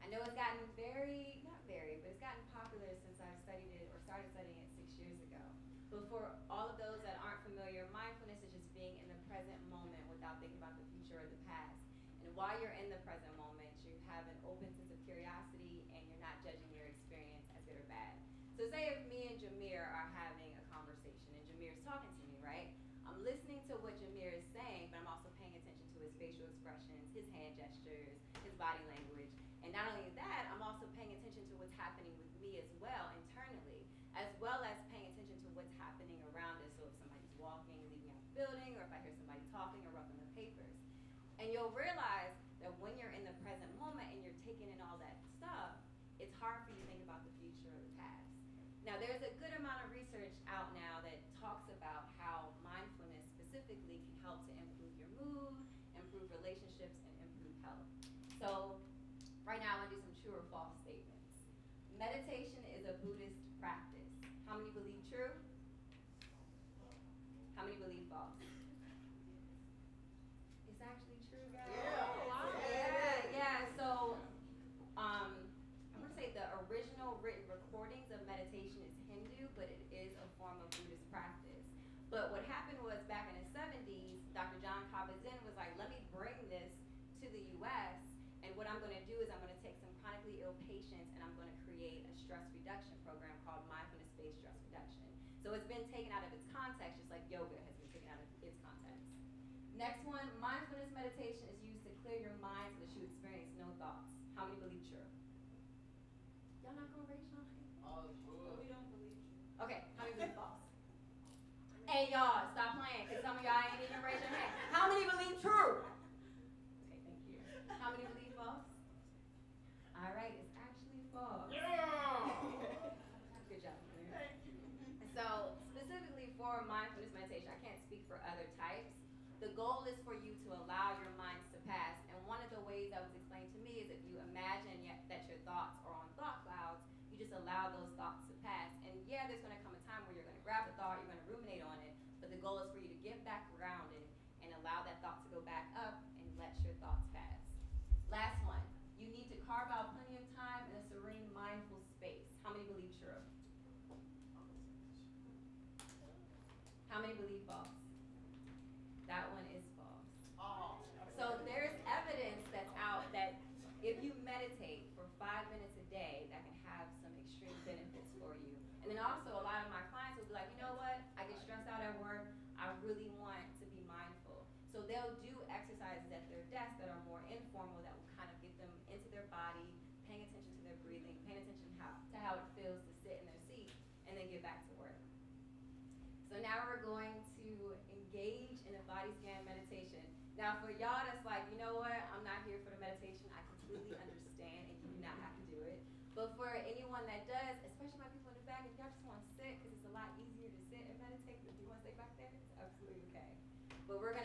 I know it's gotten very, not very, but it's gotten popular since I've studied it or started studying it six years ago. But for all of those that aren't familiar, mindfulness is just being in the present moment without thinking about the future or the past. And while you're in the present moment, you have an open sense of curiosity and you're not judging your experience as good or bad. So say if me and Jameer are having a conversation and Jameer's talking to me, right? I'm listening to what Jameer is saying, but I'm also paying attention to his facial expressions, his hand gestures, his body language. And not only that, I'm also paying attention to what's happening with me as well internally, as well as paying attention to what's happening around us. So if somebody's walking, leaving out the building, or if I hear somebody talking or ruffling the papers. And you'll realize that when you're in the present moment and you're taking in all that stuff, it's hard for you to think about the future or the past. Now, there's a good amount of research out now that talks about how mindfulness specifically can help to improve your mood, improve relationships, and improve health. So, right now, I'm gonna do some true or false statements. Meditation is a Buddhist practice. How many believe true? How many believe false? It's actually true, guys. Yeah. Oh, wow. Yeah. Yeah, yeah. So, um, I'm gonna say the original written recordings of meditation is Hindu, but it is a form of Buddhist practice. But what happened was back in the 70s, Dr. John Kabat-Zinn was like, let me bring this to the U.S. And what I'm going to do is I'm going to take some chronically ill patients and I'm going to create a stress reduction program called mindfulness-based stress reduction. So it's been taken out of its context, just like yoga has been taken out of its context. Next one, mindfulness meditation is used to clear your mind so that you experience no thoughts. How many believe true? Y'all not gonna raise your hand? Oh, we don't believe you. Okay, how many believe false? Hey y'all, stop playing, cause some of y'all ain't even raise your hand. How many believe true? Okay, thank you. How many believe false? All right, it's actually false. Good job. Thank you. So specifically for mindfulness meditation, I can't speak for other types. The goal is for you to allow your minds to pass. And one of the ways that was explained to me is if you imagine yet- that your thoughts are on thought clouds, you just allow those thoughts to pass. And yeah, there's going to come a time where you're going to grab a thought, you're going to ruminate on it, but the goal is for you to get back grounded and allow that thought to go back up and let your thoughts pass. Last one. You need to carve out plenty of time in a serene, mindful space. How many believe true? How many believe But for anyone that does, especially my people in the back, if y'all just want to sit, because it's a lot easier to sit and meditate, if you want to stay back there, it's absolutely okay. But we're going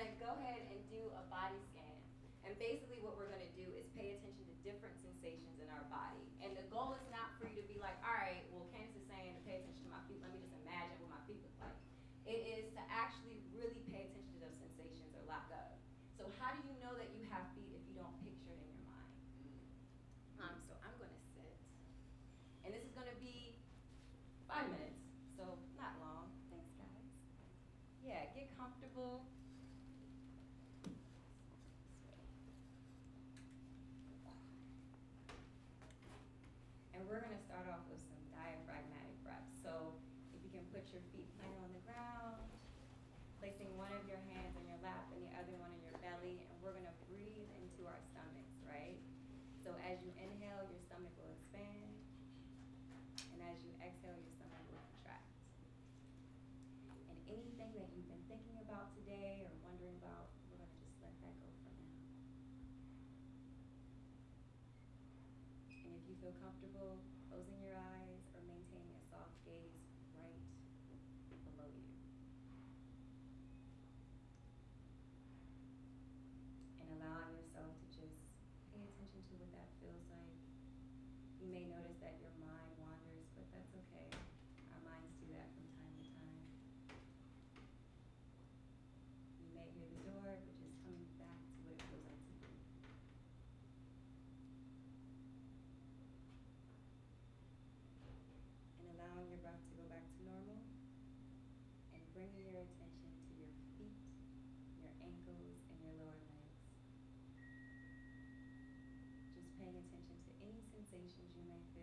get comfortable. And we're gonna start off with some diaphragmatic breaths. So if you can put your feet planted on the ground, placing one of your hands on your lap and the other one on your belly, and we're gonna breathe into our stomachs, right? So as you inhale, your stomach will expand, and as you exhale, your stomach will contract. And anything that you've been thinking about today or wondering about, we're gonna just let that go for now. And if you feel comfortable closing your eyes or maintaining a soft gaze right below you. And allowing yourself to just pay attention to what that feels like. You may notice that your mind wanders, but that's okay. Our minds do that from time to time. You may hear the door, but just coming back to what it feels like to breathe. And allowing your breath to go back to normal. And bringing your attention to your feet, your ankles, and your lower legs. Just paying attention to any you may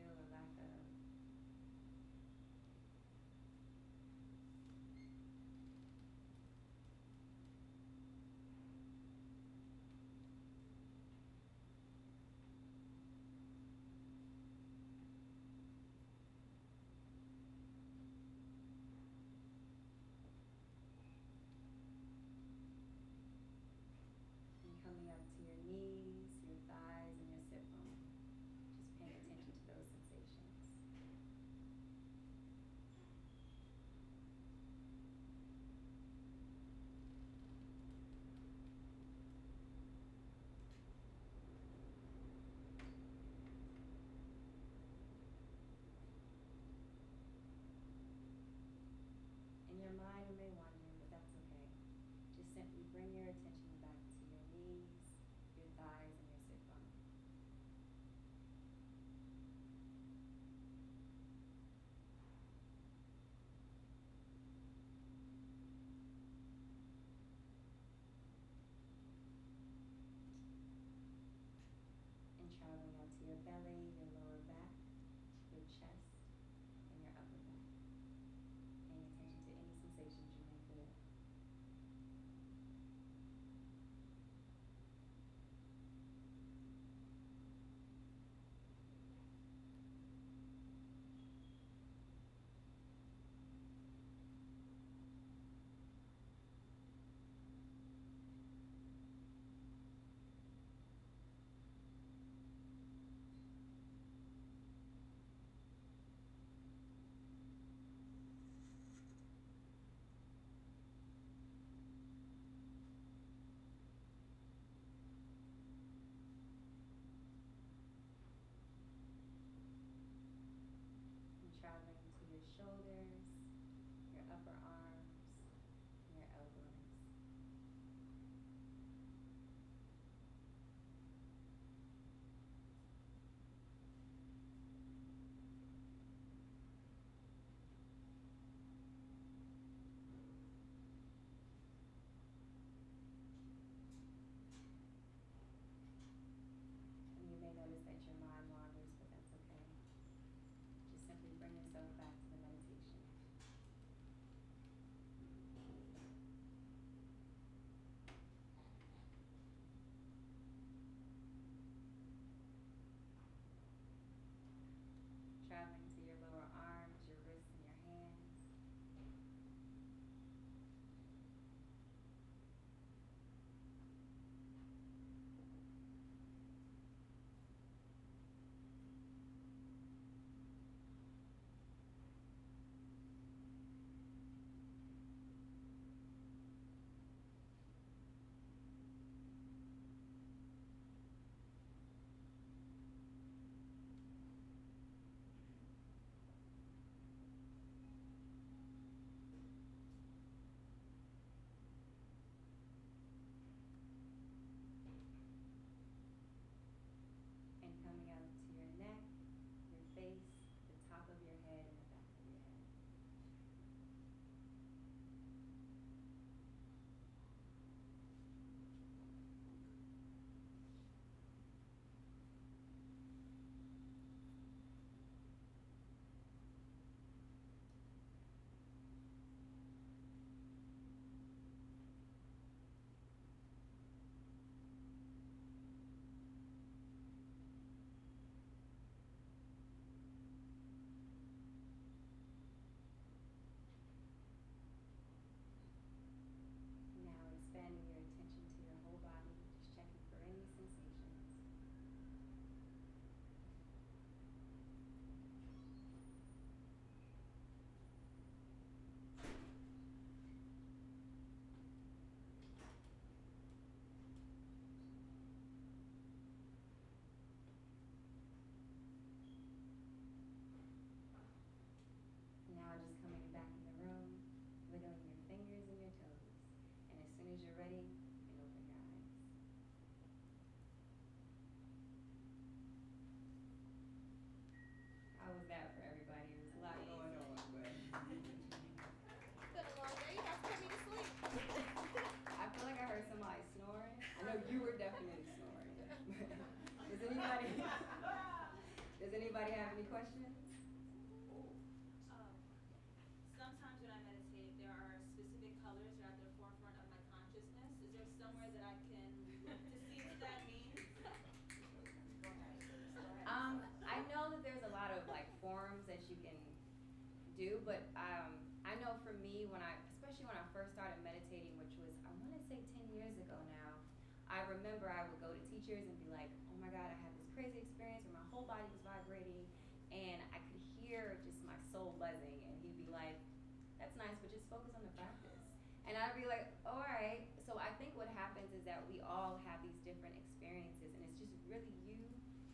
And I'd be like, all right. So I think what happens is that we all have these different experiences, and it's just really you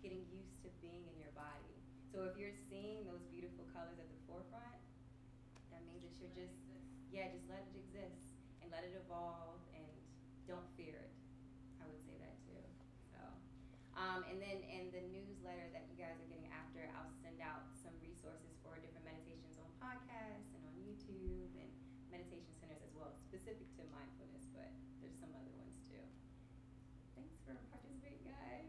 getting used to being in your body. So if you're seeing those beautiful colors at the forefront, that means that you're just, yeah, just let it exist and let it evolve and don't fear it. I would say that too. So, um, and then in the newsletter that you guys are getting after, I'll send out some resources for different meditations on podcasts and on YouTube and meditation centers as well, specific to mindfulness, but there's some other ones too. Thanks for participating, guys.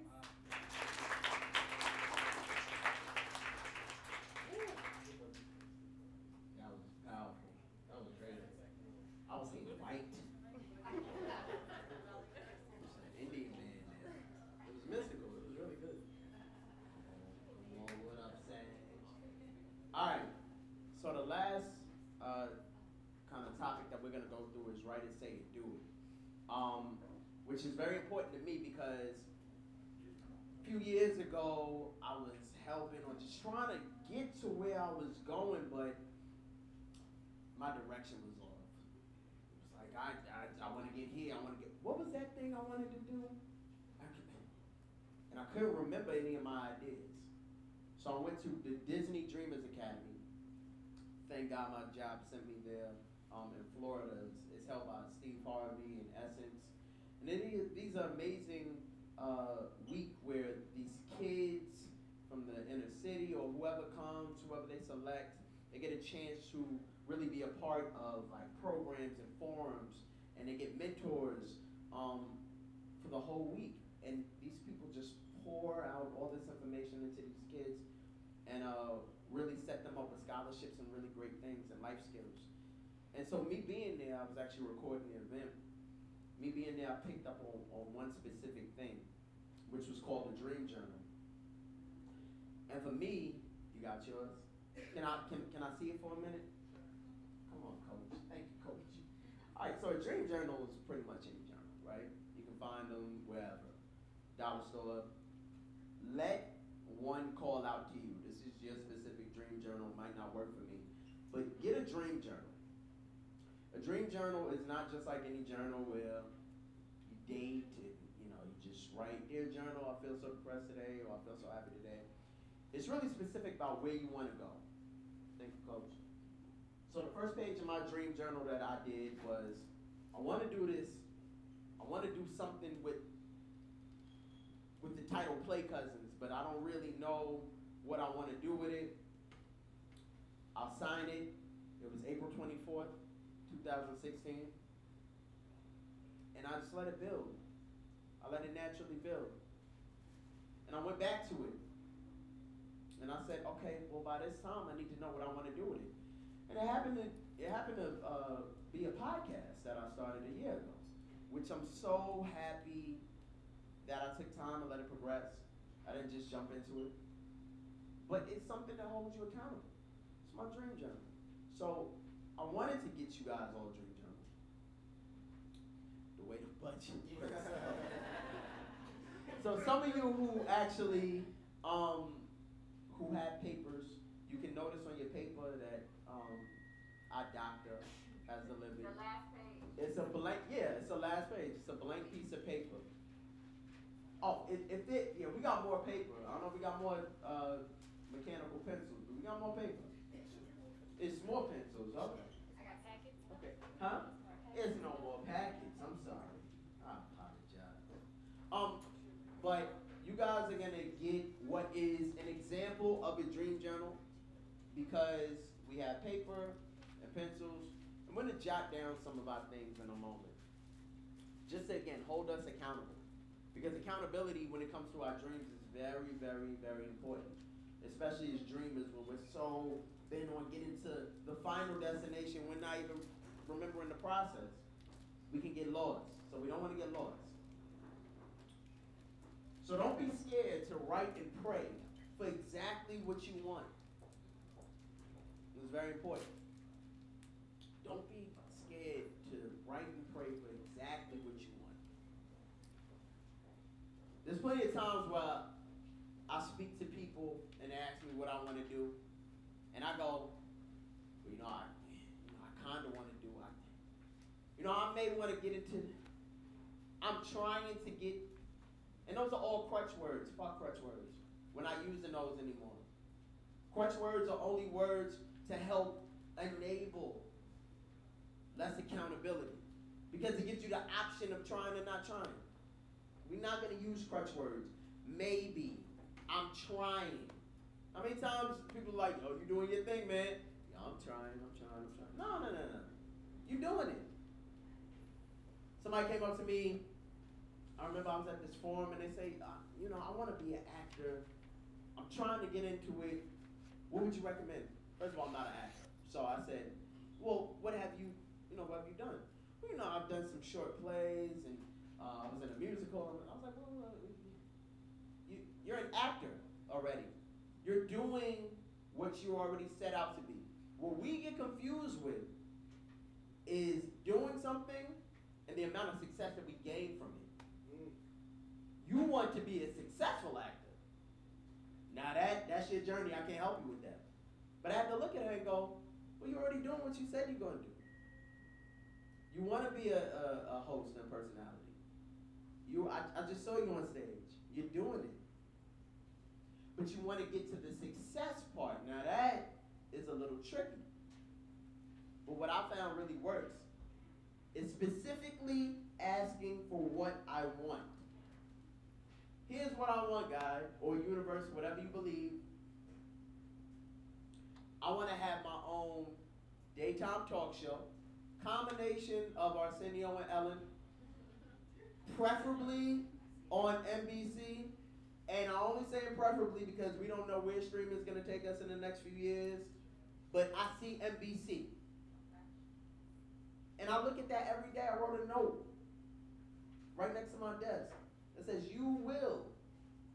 That was powerful. That was great. I was seeing white. Indian man there. It was mystical. It was really good. Oh, what up, Sage? All right. So the last uh, kind of topic that we're gonna go through is write it, say it, do it. Um, which is very important to me because a few years ago I was helping or just trying to get to where I was going, but my direction was off. It was like I I, I want to get here. I want to get. What was that thing I wanted to do? I and I couldn't remember any of my ideas. So I went to the Disney Dreamers Academy. Thank God my job sent me there um, in Florida. It's by Steve Harvey and Essence. And is, these are amazing uh, week where these kids from the inner city or whoever comes, whoever they select, they get a chance to really be a part of like programs and forums, and they get mentors um, for the whole week. And these people just pour out all this information into these kids, and uh, really set them up with scholarships and really great things and life skills. And so me being there, I was actually recording the event. Me being there, I picked up on, on one specific thing, which was called the Dream Journal. And for me, you got yours. Can I can, can I see it for a minute? Come on, coach. Thank you, coach. All right, so a dream journal is pretty much any journal, right? You can find them wherever. Dollar store. Let one call out to you. This is your specific dream journal. Might not work for me, but get a dream journal. Dream journal is not just like any journal where you date and you know you just write, dear journal, I feel so depressed today, or I feel so happy today. It's really specific about where you want to go. Thank you, coach. So the first page of my dream journal that I did was, I want to do this. I want to do something with with the title Play Cousins, but I don't really know what I want to do with it. I'll sign it. It was April 24th, 2016. And I just let it build. I let it naturally build. And I went back to it. And I said, okay, well by this time I need to know what I want to do with it. And it happened to it happened to uh, be a podcast that I started a year ago, which I'm so happy that I took time to let it progress. I didn't just jump into it. But it's something that holds you accountable. It's my dream journal. So I wanted to get you guys all dream journals. The way the budget is. so some of you who actually um, who have papers, you can notice on your paper that um, our doctor has delivered. The last page. It's a blank, yeah, it's the last page. It's a blank piece of paper. Oh, if, if it, yeah, we got more paper. I don't know if we got more uh, mechanical pencils, but we got more paper. It's more pencils, okay. I got packets. Okay, huh? It's no more packets, I'm sorry. I apologize. Um, but you guys are gonna get what is an example of a dream journal because we have paper and pencils. I'm gonna jot down some of our things in a moment. Just to, again, hold us accountable. Because accountability when it comes to our dreams is very, very, very important. especially as dreamers, when we're so bent on getting to the final destination, we're not even remembering the process. We can get lost. So we don't want to get lost. So don't be scared to write and pray for exactly what you want. It was very important. Don't be scared to write and pray for exactly what you want. There's plenty of times where I speak to people and they ask me what I want to do, and I go, well, you know, I, you know, I kind of want to do. I, you know, I may want to get into. I'm trying to get, and those are all crutch words. Fuck crutch words. We're not using those anymore. Crutch words are only words to help enable less accountability because it gives you the option of trying and not trying. We're not going to use crutch words. Maybe. I'm trying. How many times people are like, oh, you're doing your thing, man? Yeah, I'm trying, I'm trying, I'm trying. No, no, no, no. You're doing it. Somebody came up to me. I remember I was at this forum and they say, uh, you know, I want to be an actor. I'm trying to get into it. What would you recommend? First of all, I'm not an actor. So I said, well, what have you, you know, what have you done? Well, you know, I've done some short plays and uh, I was in a musical. And I was like, well, uh, you, you're an actor already. You're doing what you already set out to be. What we get confused with is doing something and the amount of success that we gain from it. Mm. You want to be a successful actor. Now that that's your journey. I can't help you with that. But I have to look at her and go, well, you're already doing what you said you're going to do. You want to be a, a, a host and personality. You, I, I just saw you on stage. You're doing it. But you want to get to the success part. Now that is a little tricky. But what I found really works is specifically asking for what I want. Here's what I want, God, or universe, whatever you believe. I want to have my own daytime talk show, combination of Arsenio and Ellen, preferably on NBC. And I only say preferably because we don't know where streaming is going to take us in the next few years. But I see NBC. And I look at that every day. I wrote a note right next to my desk that says, You will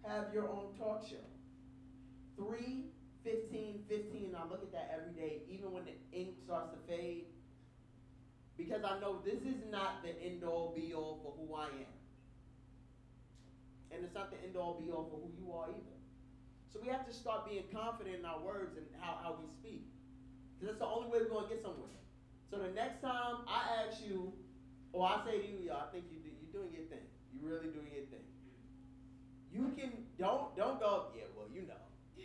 have your own talk show. 3, 15, 15. I look at that every day, even when the ink starts to fade. Because I know this is not the end all be all for who I am. And it's not the end all be all for who you are either. So we have to start being confident in our words and how, how we speak. Because that's the only way we're going to get somewhere. So the next time Ask you, or I say to you, I think you do, you're doing your thing. You're really doing your thing. You can don't don't go. Yeah, well, you know,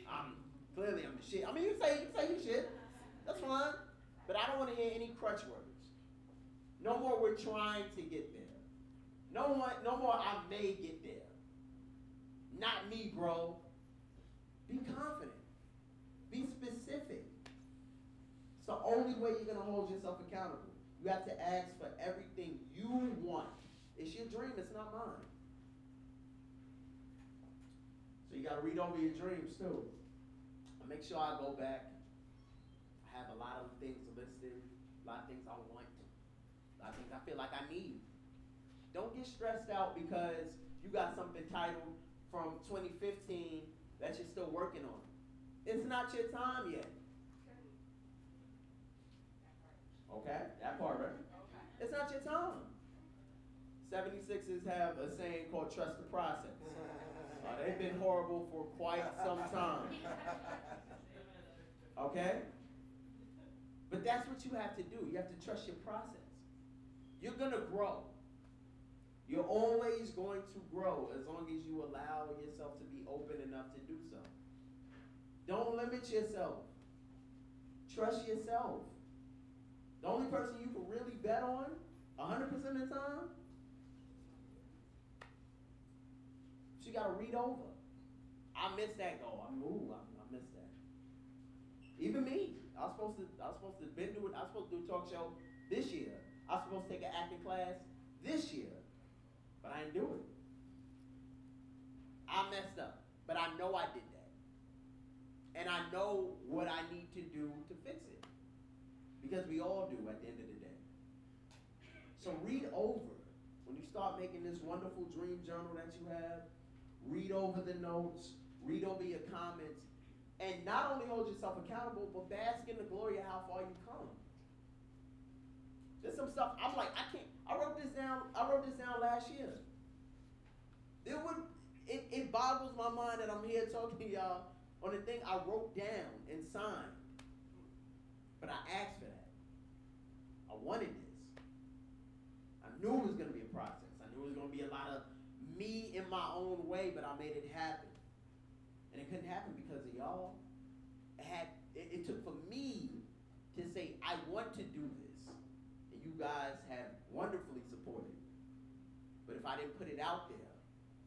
I'm clearly I'm the shit. I mean, you say you say you shit. That's fine. But I don't want to hear any crutch words. No more. We're trying to get there. No one. No more. I may get there. Not me, bro. Be confident. Be specific. It's the only way you're gonna hold yourself accountable. You have to ask for everything you want. It's your dream, it's not mine. So you gotta read over your dreams too. And make sure I go back. I have a lot of things listed, a lot of things I want, a lot of things I feel like I need. Don't get stressed out because you got something titled from 2015 that you're still working on. It's not your time yet. Okay, that part, right? It's not your time. 76ers have a saying called trust the process. Uh, they've been horrible for quite some time. Okay? But that's what you have to do. You have to trust your process. You're going to grow. You're always going to grow as long as you allow yourself to be open enough to do so. Don't limit yourself. Trust yourself. The only person you can really bet on 100% of the time, she got to read over. I missed that goal. I ooh, I, I missed that. Even me, I was supposed to. I was supposed to been doing. I was supposed to do a talk show this year. I was supposed to take an acting class this year, but I didn't do it. I messed up, but I know I did that. And I know what I need to do to fix it. Because we all do at the end of the day. So read over. When you start making this wonderful dream journal that you have, read over the notes, read over your comments, and not only hold yourself accountable, but bask in the glory of how far you come. There's some stuff I'm like, I can't. I wrote this down. I wrote this down last year. It would. It, it boggles my mind that I'm here talking to y'all on the thing I wrote down and signed. But I asked for that. Wanted this. I knew it was going to be a process. I knew it was going to be a lot of me in my own way, but I made it happen. And it couldn't happen because of y'all. It had. It, it took for me to say I want to do this and you guys have wonderfully supported. But if I didn't put it out there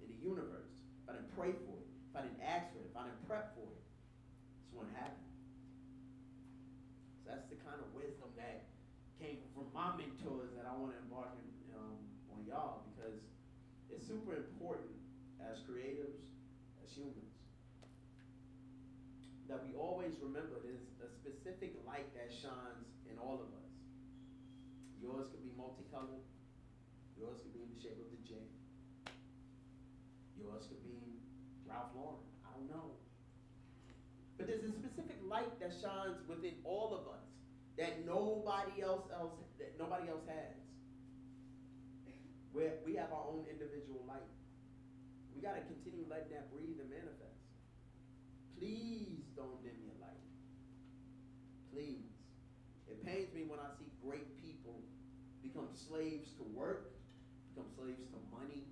in the universe, if I didn't pray for it, if I didn't ask for it, if I didn't prep for it, this wouldn't happen. So that's the kind of wisdom that came from my mentors that I want to embark in, um, on y'all because it's super important as creatives, as humans, that we always remember there's a specific light that shines in all of us. Yours could be multicolored. Yours could be in the shape of the J. Yours could be Ralph Lauren. I don't know. But there's a specific light that shines within all of us that nobody else else that nobody else has. Where we have our own individual light. We got to continue letting that breathe and manifest. Please don't dim your light. Please. It pains me when I see great people become slaves to work, become slaves to money,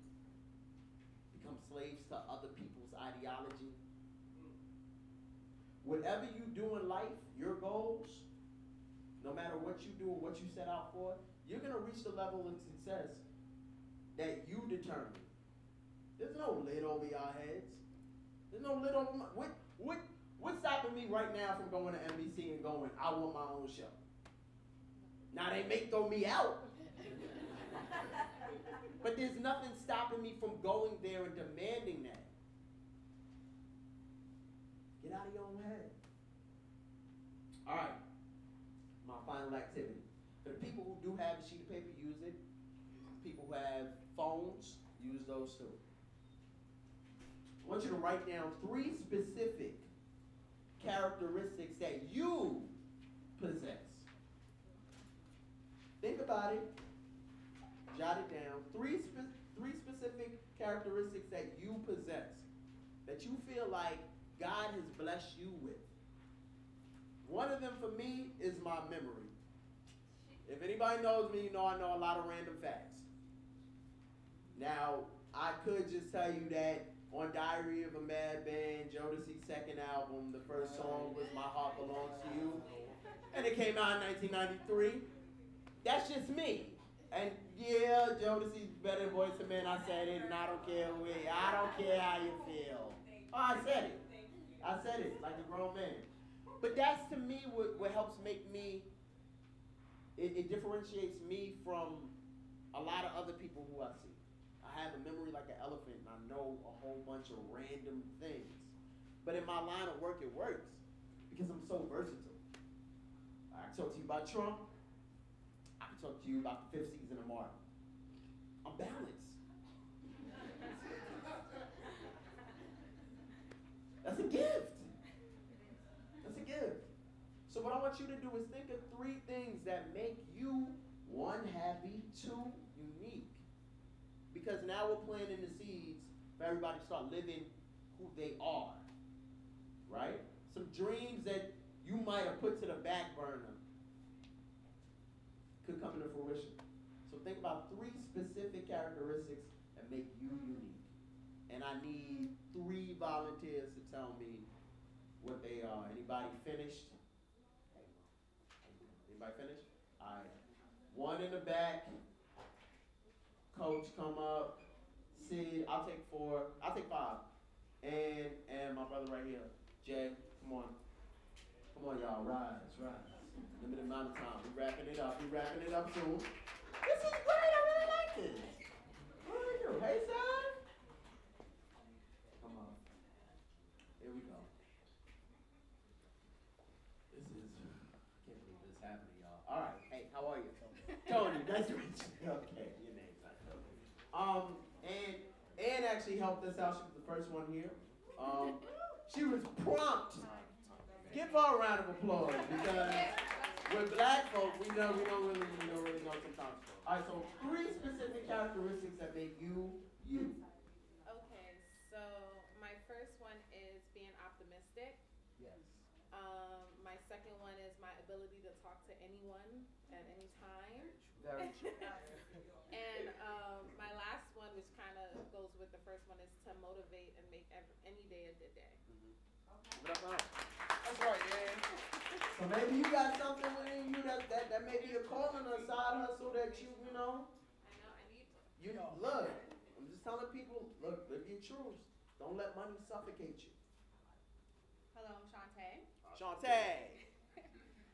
become slaves to other people's ideology. Whatever you do in life, your goals, no matter what you do or what you set out for, you're going to reach the level of success that you determine. There's no lid over your heads. There's no lid over my. What, what, what's stopping me right now from going to NBC and going, I want my own show? Now they may throw me out. but there's nothing stopping me from going there and demanding that. Get out of your own head. All right. My final activity. For the people who do have a sheet of paper, use it. People who have phones, use those too. I want you to write down three specific characteristics that you possess. Think about it jot it down. Three, spe- three specific characteristics that you possess, that you feel like God has blessed you with. One of them for me is my memory. If anybody knows me, you know I know a lot of random facts. Now, I could just tell you that on Diary of a Mad Band, Jodeci's second album, the first song was My Heart Belongs to You. And it came out in 1993. That's just me. And yeah, Jodeci's better voice than man. I said it, and I don't care who. I don't care how you feel. Oh, I said it. I said it like a grown man. But that's to me what, what helps make me. It, it differentiates me from a lot of other people who I see. I have a memory like an elephant, and I know a whole bunch of random things. But in my line of work, it works because I'm so versatile. I can talk to you about Trump I can talk to you about the fifth season of Marvel. I'm balanced. That's a gift. That's a gift. So what I want you to do is think of three things that make you one happy, two unique. Because now we're planting the seeds for everybody to start living who they are. Right? Some dreams that you might have put to the back burner could come into fruition. So think about three specific characteristics that make you unique. And I need three volunteers to tell me what they are. Anybody finished? Anybody finished? All right. One in the back. Coach, come up. Sid, I'll take four. I'll take five. And and my brother right here, Jay, come on. Come on, y'all. Rise, rise limited amount of time. We're wrapping it up. We're wrapping it up soon. This is great. I really like this. You? Hey, son. Come on. Here we go. happening, y'all? All right. Hey, how are you? Tony, you. Okay, your name's not Tony. Um, and Ann actually helped us out. She was the first one here. Um, she was prompt. Give her a round of applause because with black folk, we know we don't really we don't really know sometimes. All right, so three specific characteristics that make you you. Okay, so my first one is being optimistic. Yes. Um, my second one is my ability to talk to anyone at any time. Very true. And um, my last one, which kind of goes with the first one, is to motivate and make every, any day a good day. What up, Ryan? That's right, man. So maybe you got something within you that, that, that may be a calling or a side hustle that you, you know, I know I need to. you know, look. I'm just telling people, look, live your truths. Don't let money suffocate you. Hello, I'm Shantae. Shantae.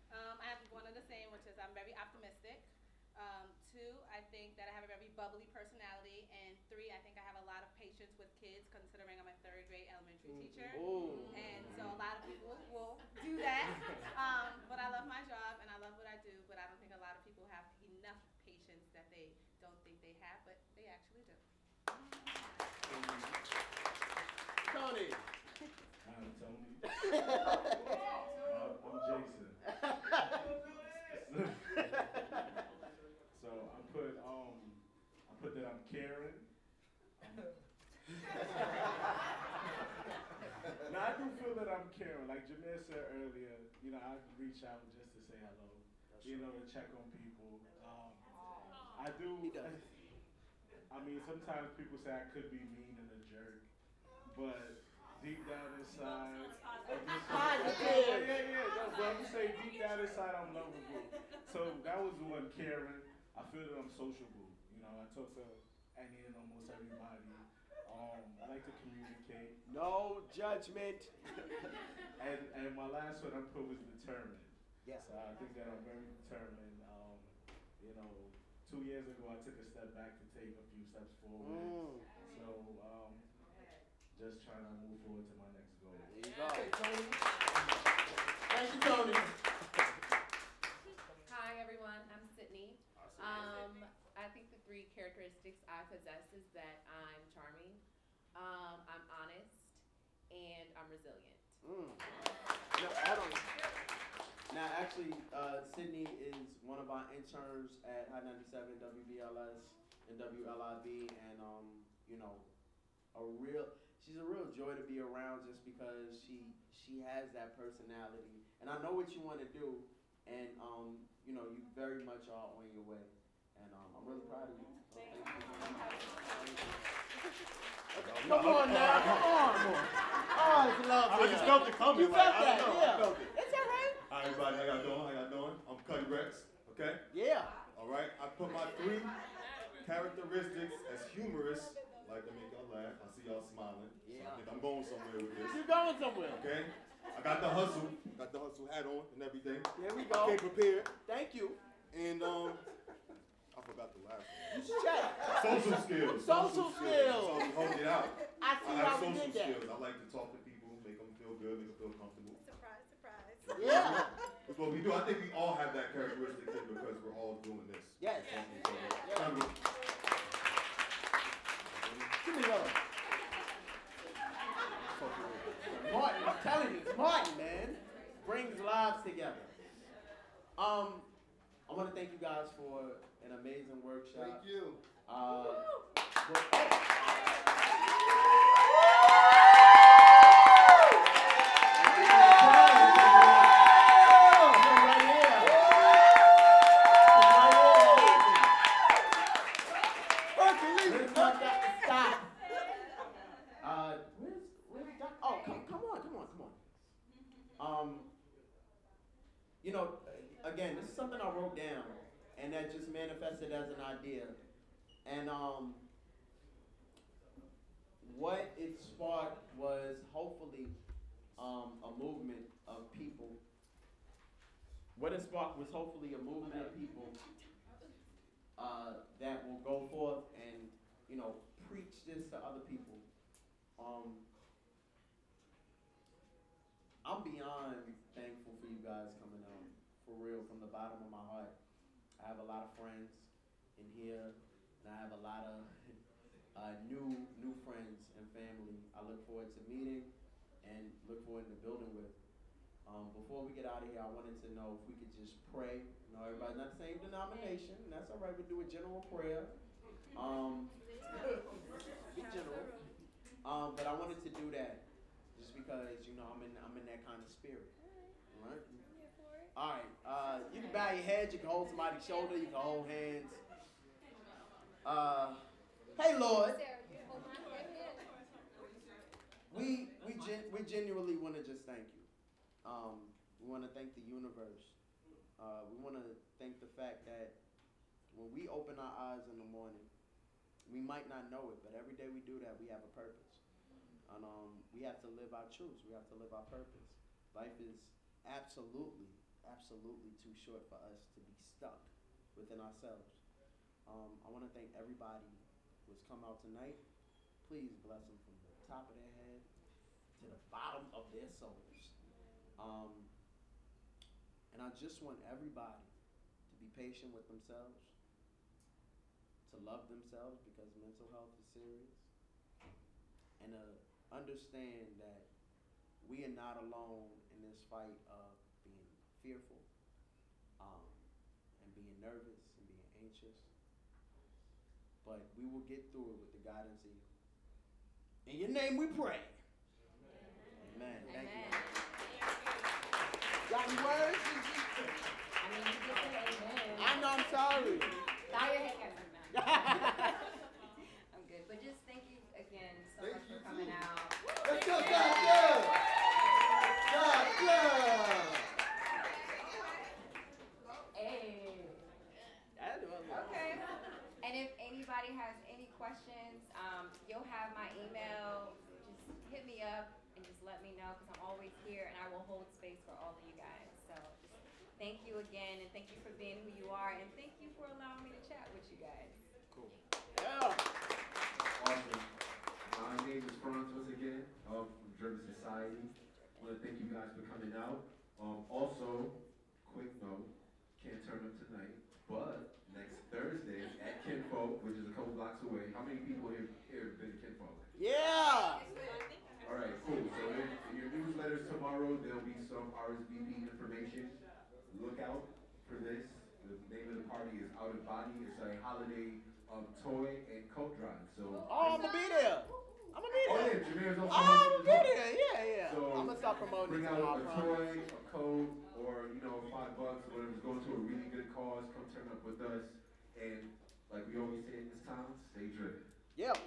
Um, I have one of the same, which is I'm very optimistic. Um, two, I think that I have a very bubbly personality, and three, I think I have a lot of patience with kids, considering I'm a third grade elementary teacher. Ooh. And so a lot of people will do that. Um, but I love my job and I love what I do, but I don't think a lot of people have enough patience that they don't think they have, but they actually do. Tony. I'm Tony. Uh, I'm Jason. so I put um I put that I'm now I do feel that I'm caring. Like Jameer said earlier, you know, I reach out just to say hello. you know, to check on people. Um, I do. I mean, sometimes people say I could be mean and a jerk, but deep down inside, I just Positive. yeah, yeah, yeah. No, but I'm just saying, deep down inside, I'm lovable. So that was the one, Karen. I feel that I'm sociable. You know, I talk to any and almost everybody. Um, I like to communicate. No judgment. And and my last one I put was determined. Yes. So I think that I'm very determined. Um, you know, two years ago I took a step back to take a few steps forward. Mm. So um, just trying to move forward to my next goal. There you go. Thank you, Tony. Hi everyone, I'm Sydney. Um, I think the three characteristics I possess is that I'm charming, um, I'm honest, and I'm resilient. Mm. No, hold on. Now, actually, uh, Sydney is one of our interns at Hot 97, WBLS, and WLIB, and, um, you know, a real, she's a real joy to be around just because she, she has that personality. And I know what you want to do, and, um, you know, you very much are on your way. And, um, I'm really proud of you. So thank you. Come on now, come on, boy. Oh, it's love I just felt it coming. You felt I that, don't know, yeah. I felt it. It's all right. Hi everybody, how y'all doing? How y'all doing? I'm Cuddy Rex. Okay. Yeah. All right. I put my three characteristics as humorous, like to make y'all laugh. I see y'all smiling. So Yeah. I think I'm going somewhere with this. You're going somewhere. Okay. I got the hustle. Got the hustle hat on and everything. There we I go. came prepared. Thank you. And um, I forgot the last one. You should check. Social skills. Social skills. So hold it out. I see I how have we social did that. skills. I like to talk to people, make them feel good, make them feel comfortable. Surprise, surprise. Yeah. That's what we do. I think we all have that characteristic thing because we're all doing this. Yes. Yeah. Give me those. Martin, I'm telling you, it's Martin, man. Brings lives together. Um, I want to thank you guys for an amazing workshop. Thank you. Uh, well- Right here. Right here. Where's my doc- Stop. Uh, where's, where's doc- oh, come, come on, come on, come on. Um, you know, again, this is something I wrote down, and that just manifested as an idea. And um, what it sparked was hopefully um, a movement of people. What it sparked was hopefully a movement of people uh, that will go forth and you know preach this to other people. Um, I'm beyond thankful for you guys coming out for real, from the bottom of my heart. I have a lot of friends in here, and I have a lot of uh, new new friends and family. I look forward to meeting and look forward to building with. Um, before we get out of here, I wanted to know if we could just pray. You know, everybody's not the same denomination, and that's all right. We do a general prayer. Um, be general. Um, but I wanted to do that just because you know I'm in I'm in that kind of spirit. Right. All right. Uh, you can bow your head. You can hold somebody's shoulder. You can hold hands. Uh, hey Lord, we we gen- we genuinely want to just thank you. Um, we want to thank the universe. Uh, we want to thank the fact that when we open our eyes in the morning, we might not know it, but every day we do that, we have a purpose. And um, we have to live our truths. We have to live our purpose. Life is absolutely, absolutely too short for us to be stuck within ourselves. Um, I want to thank everybody who's come out tonight. Please bless them from the top of their head to the bottom of their souls. Um, and I just want everybody to be patient with themselves, to love themselves because mental health is serious, and to understand that we are not alone in this fight of fearful, um, and being nervous and being anxious. But we will get through it with the guidance of you. In your name we pray. Amen. Thank you. Got any words? I mean, you just said amen. I know, I'm sorry. Bow your head, guys. I'm good, but just thank you again so Thank much for coming too. out. Let's go, God, good. God, good. Hey. That was- Okay. And if anybody has any questions, um, you'll have my email. Just hit me up and just let me know because I'm always here and I will hold space for all of you guys. So just thank you again and thank you for being who you are and thank you for allowing me to chat with you guys. Cool. Yeah. Awesome. My name is Franz once again, um, from German Society. I want to thank you guys for coming out. Um, also, quick note, can't turn up tonight, but next Thursday at Kinfolk, which is a couple blocks away. How many people here, here have been to Kinfolk? Yeah. All right, cool. So in, in your newsletters tomorrow, there'll be some RSVP information. Look out for this. The name of the party is Out of Body. It's a holiday of toy and coat drive. So. Oh, I'm gonna be there. I'm gonna be there. Oh there. yeah, Jameer's also Oh, I'm gonna be there. Yeah, yeah. So I'm gonna start promoting bring it out tomorrow. a I promise. toy, a coat, or you know, five bucks, or whatever. Go to a really good cause. Come turn up with us, and like we always say in this town, stay driven. Yep.